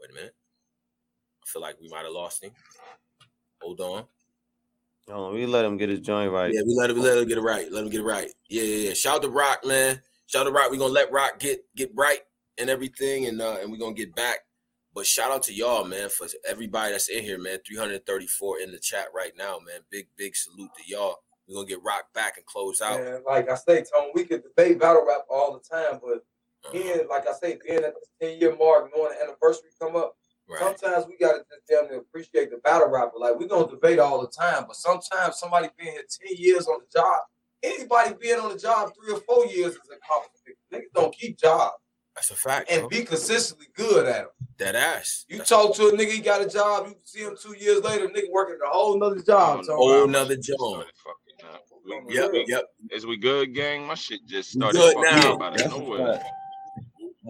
Wait a minute. I feel like we might have lost him. Hold on. Oh, we let him get his joint right. Yeah, we let him, we let him get it right. Let him get it right. Yeah, yeah, yeah. Shout out to Roc, man. Shout out to Roc. We're gonna let Roc get get right and everything, and uh, and we're gonna get back. But shout out to y'all, man, for everybody that's in here, man. 334 in the chat right now, man. Big, big salute to y'all. We're gonna get Roc back and close out. And like I say, Tone, we could debate battle rap all the time, but Uh, being, like I say, being at the 10 year mark, knowing the anniversary come up, right. sometimes we gotta just damn near appreciate the battle rapper. Like we gonna debate all the time, but sometimes somebody being here 10 years on the job, anybody being on the job three or four years is a compliment. Niggas don't keep jobs That's a fact, and bro. be consistently good at them. That ass. You That's talk to a nigga, he got a job, you see him two years later, nigga working a whole nother job. don't So whole why my nother shit just John. started fucking uh, up. Yep, Yep. Is we good, gang? My shit just started good fucking now. up out of nowhere.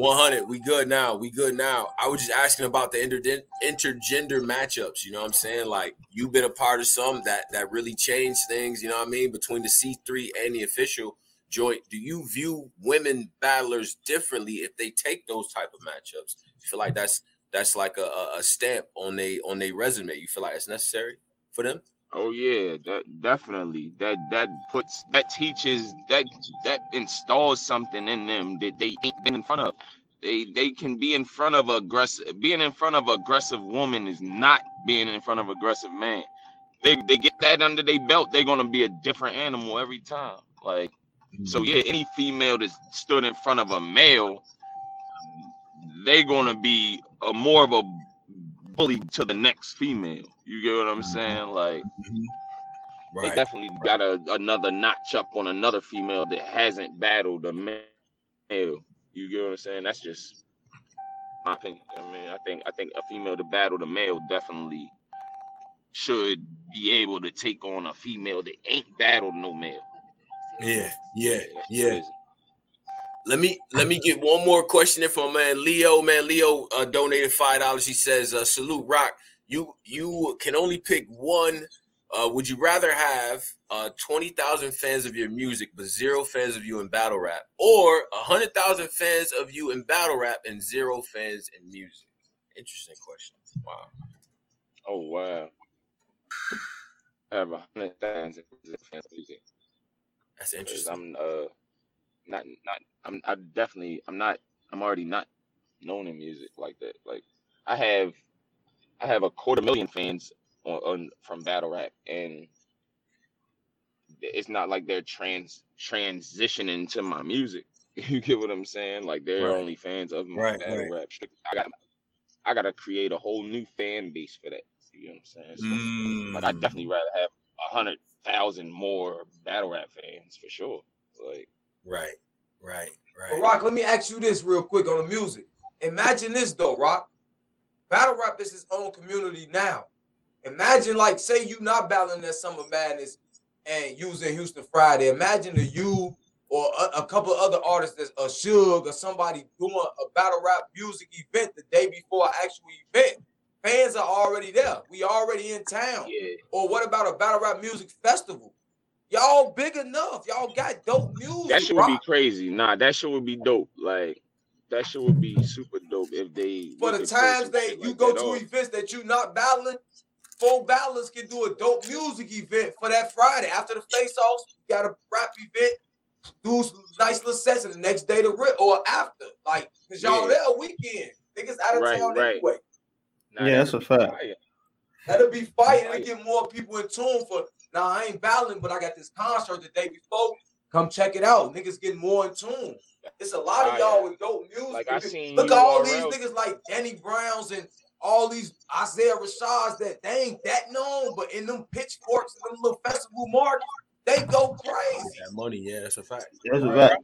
Fact. 100. We good now. We good now. I was just asking about the interden- intergender matchups. You know what I'm saying? Like you've been a part of some that that really changed things. You know what I mean? Between the C3 and the official joint, do you view women battlers differently if they take those type of matchups? You feel like that's that's like a- a stamp on they on their resume. You feel like it's necessary for them? Oh yeah, that definitely. That that puts that teaches that that installs something in them that they ain't been in front of. They they can be in front of aggressive being in front of aggressive woman is not being in front of aggressive man. They they get that under their belt, they're gonna be a different animal every time. Like so mm-hmm. yeah, any female that stood in front of a male, they're gonna be a more of a bully to the next female. You get what I'm mm-hmm. saying? Like mm-hmm. they Right. definitely got a, another notch up on another female that hasn't battled a male. You get what I'm saying? That's just my opinion. I mean, I think I think a female to battle the male definitely should be able to take on a female that ain't battled no male. Yeah, yeah, yeah. Let me let me get one more question in from man Leo. Man, Leo uh, donated five dollars. He says, uh, "Salute, Roc. You you can only pick one. Uh, would you rather have uh, twenty thousand fans of your music but zero fans of you in battle rap, or hundred thousand fans of you in battle rap and zero fans in music?" Interesting question. Wow. Oh wow. I have a hundred thousand fans of music. That's interesting. I'm uh not not I'm I definitely I'm not I'm already not known in music like that. Like I have I have a quarter million fans on, on from battle rap and it's not like they're trans transitioning to my music. [LAUGHS] You get what I'm saying? Like they're Right. only fans of my Right, battle right. rap. I got I gotta create a whole new fan base for that. You know what I'm saying? So like I Mm, definitely rather have a hundred thousand more battle rap fans for sure. Like right, right, But right. Roc, let me ask you this real quick on the music. Imagine this though, Roc. Battle rap is its own community now. Imagine, like, say you not battling that Summer Madness and using Houston Friday. Imagine the you or a, a couple of other artists that's a Suge or somebody doing a battle rap music event the day before an actual event. Fans are already there. We already in town. yeah, Or what about a battle rap music festival? Y'all big enough. Y'all got dope music. that shit would be crazy. Nah, that shit would be dope. Like that shit would be super dope if they For the times that you like go that to off. events that you not battling, four battlers can do a dope music event for that Friday. After the face offs, you got a rap event, do some nice little sets, and the next day to rip or after. Like, cause y'all Yeah. there a weekend. Niggas out of Right, town right. anyway. Nah, Yeah, that's a fact. fire. That'll be fighting to get more people in tune for now. I ain't battling, but I got this concert the day before. Come check it out. Niggas getting more in tune. It's a lot of Fire. y'all with dope music. Like I seen Look at all these URL. niggas like Danny Browns and all these Isaiah Rashads that they ain't that known, but in them pitchforks and them little festival markets, they go crazy. That money, yeah, that's a fact. That's a fact.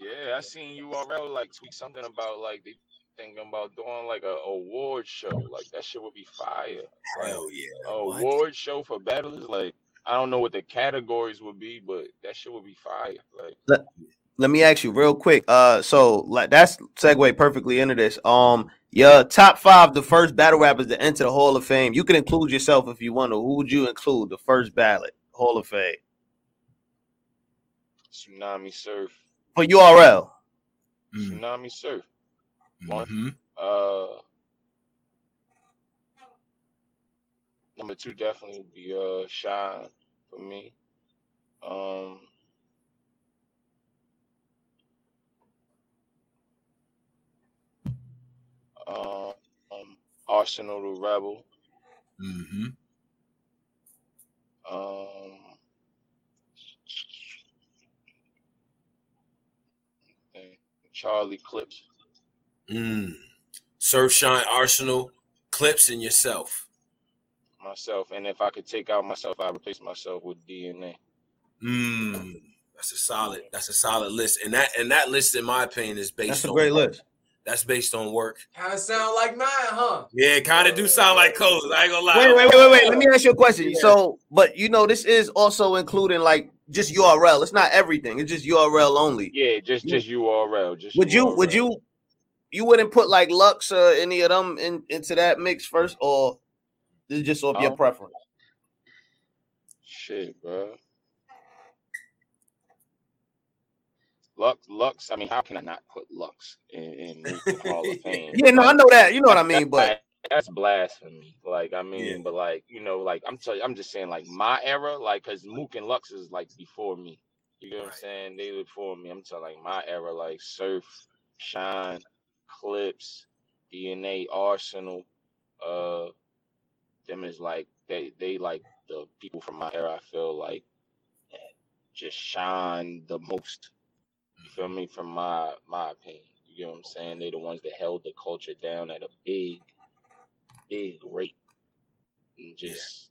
Yeah, I seen you URL like tweet something about like they thinking about doing like a award show. Like that shit would be fire. Like Hell yeah. What? award show for battlers. Like I don't know what the categories would be, but that shit would be fire. Like Let me ask you real quick. Uh, so like that's segue perfectly into this. Um, your top five, the first battle rappers to enter the Hall of Fame. You can include yourself if you want to. Who would you include? The first ballot Hall of Fame tsunami surf, for URL. Mm, tsunami surf. One. mhm. Uh, number two definitely would be uh shine for me. Um. Um, um, Arsenal the Rebel. Mm-hmm. Um, Charlie Clips. Mm. Surfshine Arsenal, Clips, and yourself. myself, and if I could take out myself, I replace myself with DNA. Mm. That's a solid. That's a solid list, and that and that list, in my opinion, is based That's a on great work. list. That's based on work. Kind of sound like mine, huh? Yeah, kind of do sound like Coles. I ain't gonna lie. Wait, wait, wait, wait. Let me ask you a question. Yeah. So, but you know, this is also including like just URL. It's not everything. It's just URL only. Yeah, just just URL. Just Would you? URL. Would you? You wouldn't put like Lux or any of them in, into that mix first, or this is just off your Um, preference? Shit, bro. Lux, Lux. I mean, how can I not put Lux in, in the Hall of [LAUGHS] Fame? Yeah, no, I know that. You know what I mean, but that's blasphemy. Like, I mean, Yeah. but like, you know, like I'm tell I'm just saying, like my era, like, cause Mook and Lux is like before me. You know what I'm saying? They were before me. I'm telling like my era, like Surf, Shine, Clips, DNA, Arsenal, uh, them is like they they like the people from my era. I feel like just shine the most. You feel me? From my my opinion. You know what I'm saying? They the ones that held the culture down at a big, big rate. And Yeah. just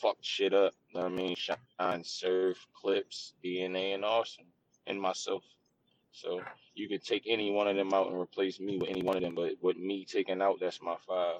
fucked shit up. You know what I mean? Shine, surf, clips, DNA, and Arsenal, and myself. So you could take any one of them out and replace me with any one of them, but with me taking out, that's my five.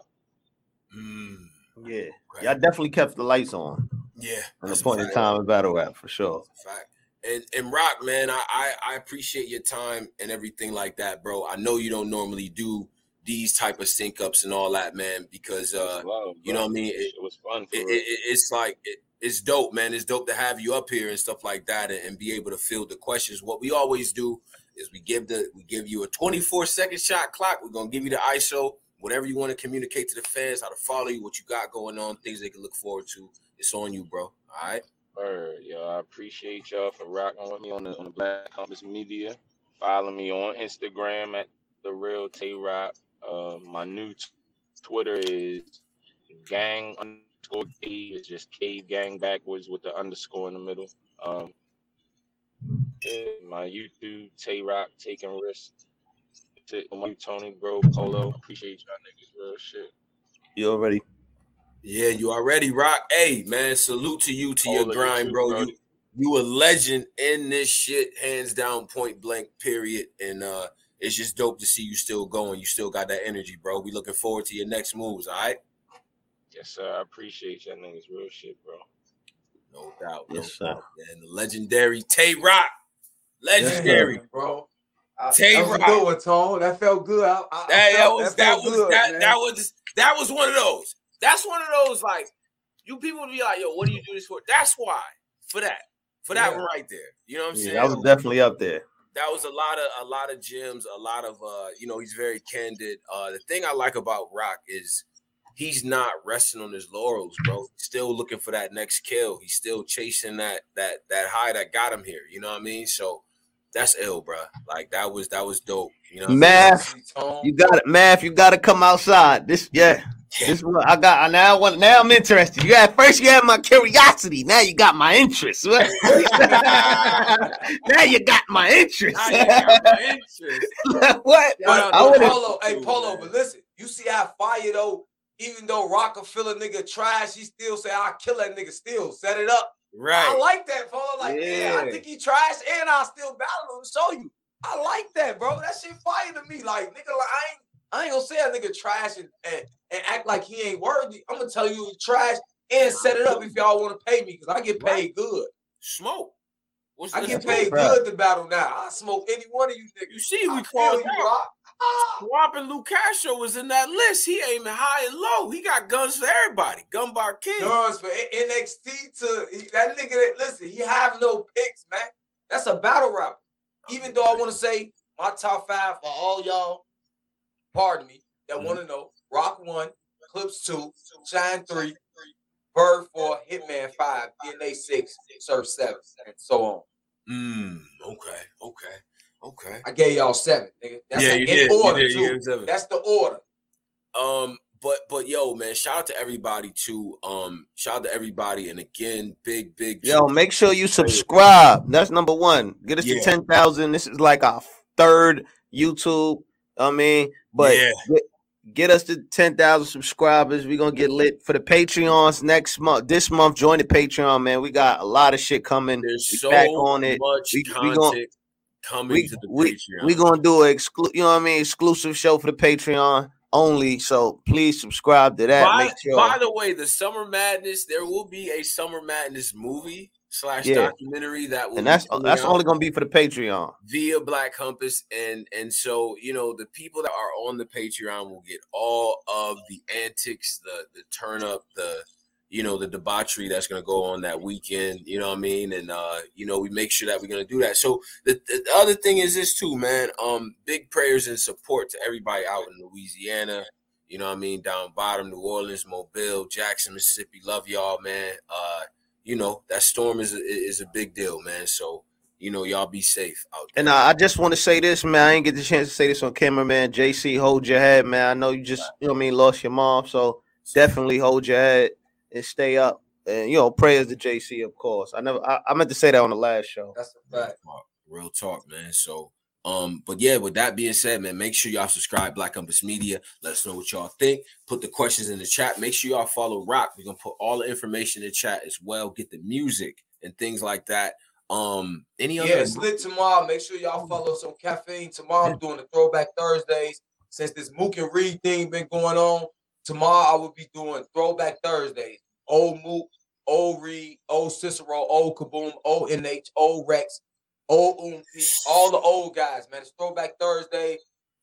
Mm, yeah, okay. y'all definitely kept the lights on Yeah. at that's the point in time in battle rap for sure. Fact. And and Roc, man, I, I I appreciate your time and everything like that, bro. I know you don't normally do these type of sync ups and all that, man, because uh love, you know what I mean? It, It, was fun for it, real. it, it's like it, it's dope, man. It's dope to have you up here and stuff like that, and, and be able to field the questions. What we always do is we give the we give you a 24 second shot clock. We're gonna give you the ISO, whatever you want to communicate to the fans, how to follow you, what you got going on, things they can look forward to. It's on you, bro. All right. Word, yo, I appreciate y'all for rocking with me on the on the Black Compass Media. Follow me on Instagram at the real Tay Roc. Uh, my new t- Twitter is gang underscore K. It's just cave gang backwards with the underscore in the middle. Um, my YouTube Tay Roc taking risks. To my Tony Bro Polo. Appreciate y'all niggas real shit. You already Yeah, you already rock. Hey, man, salute to you to your Polo, you grind, too, bro. Brody. You you a legend in this shit, hands down, point blank, period. And uh it's just dope to see you still going. You still got that energy, bro. We looking forward to your next moves, all right? Yes, sir. I appreciate y'all niggas real shit, bro. No doubt, no Yes, sir. doubt, man. The legendary Tay Roc. Legendary. Damn, bro. I, Tay that was a Roc. good one, Tone. That felt good. I, I, I That, that was that that was good, that man. that was that was one of those. That's one of those like you people would be like, yo, what do you do this for? That's why. For that. For that Yeah. one right there. You know what I'm yeah, saying? that was definitely up there. that was a lot of a lot of gems, a lot of uh, you know, he's very candid. Uh the thing I like about Roc is he's not resting on his laurels, bro. He's still looking for that next kill. He's still chasing that that that high that got him here. You know what I mean? So that's ill, bro. Like that was that was dope. You know, what I'm Math, you got it. Math, you got to come outside. This, yeah, saying? this one I got. Now I now want. Now I'm interested. You had first, you had my curiosity. Now you got my interest. [LAUGHS] now you got my interest. Now you got my [LAUGHS] interest. what? But, I to would've- Polo, hey Polo, man. but listen, you see how fire though. Even though Rockefeller nigga trash, he still say I'll kill that nigga. Still set it up. Right. I like that, Polo. Like, yeah, I think he trash, and I still battle him. Show you, I like that, bro. That shit fire to me. Like, nigga, like I ain't, I ain't gonna say a nigga trash and, and, and act like he ain't worthy. I'm gonna tell you he trash and set it up if y'all want to pay me because I get paid good. Smoke. What's I get paid bro. good to battle now. I smoke any one of you niggas. You see, we I called you, out. Swamp and Lu Castro was in that list. He aiming high and low. He got guns for everybody. Gun bar king. Guns for NXT to that nigga. That, listen, he have no picks, man. That's a battle rapper. Even though I want to say my top five for all y'all, pardon me, that Mm-hmm. want to know: Roc one, Clips two, Shine three, Bird four, Hitman five, DNA six, Surf seven, and so on. Mm, okay, okay, okay. I gave y'all seven, nigga. That's yeah, in you did. order you did. You seven. That's the order. Um, but but yo, man, shout out to everybody too. Um, shout out to everybody, and again, big big. Yo, tribute. make sure you subscribe. That's number one. Get us Yeah. to ten thousand. This is like our third YouTube. I mean, but Yeah. get, get us to ten thousand subscribers. We're gonna get lit for the Patreons next month. This month, join the Patreon, man. We got a lot of shit coming. There's We so back on it. much We- we content gon- coming We to the we Patreon. we gonna do an exclu- you know what I mean, exclusive show for the Patreon only. So please subscribe to that. by, Make sure. by the way, the Summer Madness, there will be a Summer Madness movie slash Yeah. documentary that will And that's uh, coming that's only gonna be for the Patreon. via Black Compass, and and so you know the people that are on the Patreon will get all of the antics, the the turn up, the you know the debauchery that's going to go on that weekend. You know what I mean? And uh, you know we make sure that we're going to do that. So the, the other thing is this too, man. Um, big prayers and support to everybody out in Louisiana. You know what I mean? Down bottom, New Orleans, Mobile, Jackson, Mississippi. Love y'all, man. Uh, you know that storm is a, is a big deal, man. So you know y'all be safe out there. And I, I just want to say this, man. I ain't get the chance to say this on camera, man. JC, hold your head, man. I know you just, you know what I mean, lost your mom. So definitely hold your head and stay up. And, you know, prayers to JC, of course. I never, I, I meant to say that on the last show. That's a fact. talk. Real talk, man. So, um, but yeah, with that being said, man, make sure y'all subscribe Black Compass Media. Let us know what y'all think. Put the questions in the chat. Make sure y'all follow Rock. We're gonna put all the information in the chat as well. Get the music and things like that. Um, any other Yeah, it's lit tomorrow. Make sure y'all follow some caffeine tomorrow. I'm doing the throwback Thursdays. Since this Mook and Reed thing been going on, tomorrow I will be doing throwback Thursdays. Old Mook, old Reed, old Cicero, old Kaboom, old NH, old Rex, old Ump, all the old guys, man. It's throwback Thursday.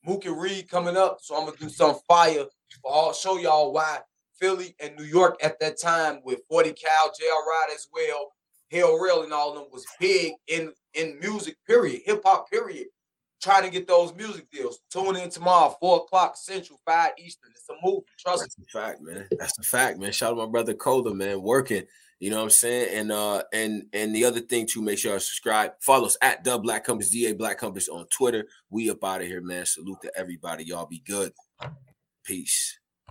Mook and Reed coming up. So I'm gonna do some fire. I'll show y'all why Philly and New York at that time with 40 Cal, JR Rod as well. Hell Rell and all of them was big in in music, period, hip hop, period. Trying to get those music deals. Tune in tomorrow, four o'clock Central, five Eastern. It's a movie. Trust me. That's a fact, man. That's a fact, man. Shout out to my brother Coda, man, working. You know what I'm saying? And uh and and the other thing too, make sure you subscribe. Follow us at the Black Compass, DA Black Compass on Twitter. We up out of here, man. Salute to everybody. Y'all be good. Peace.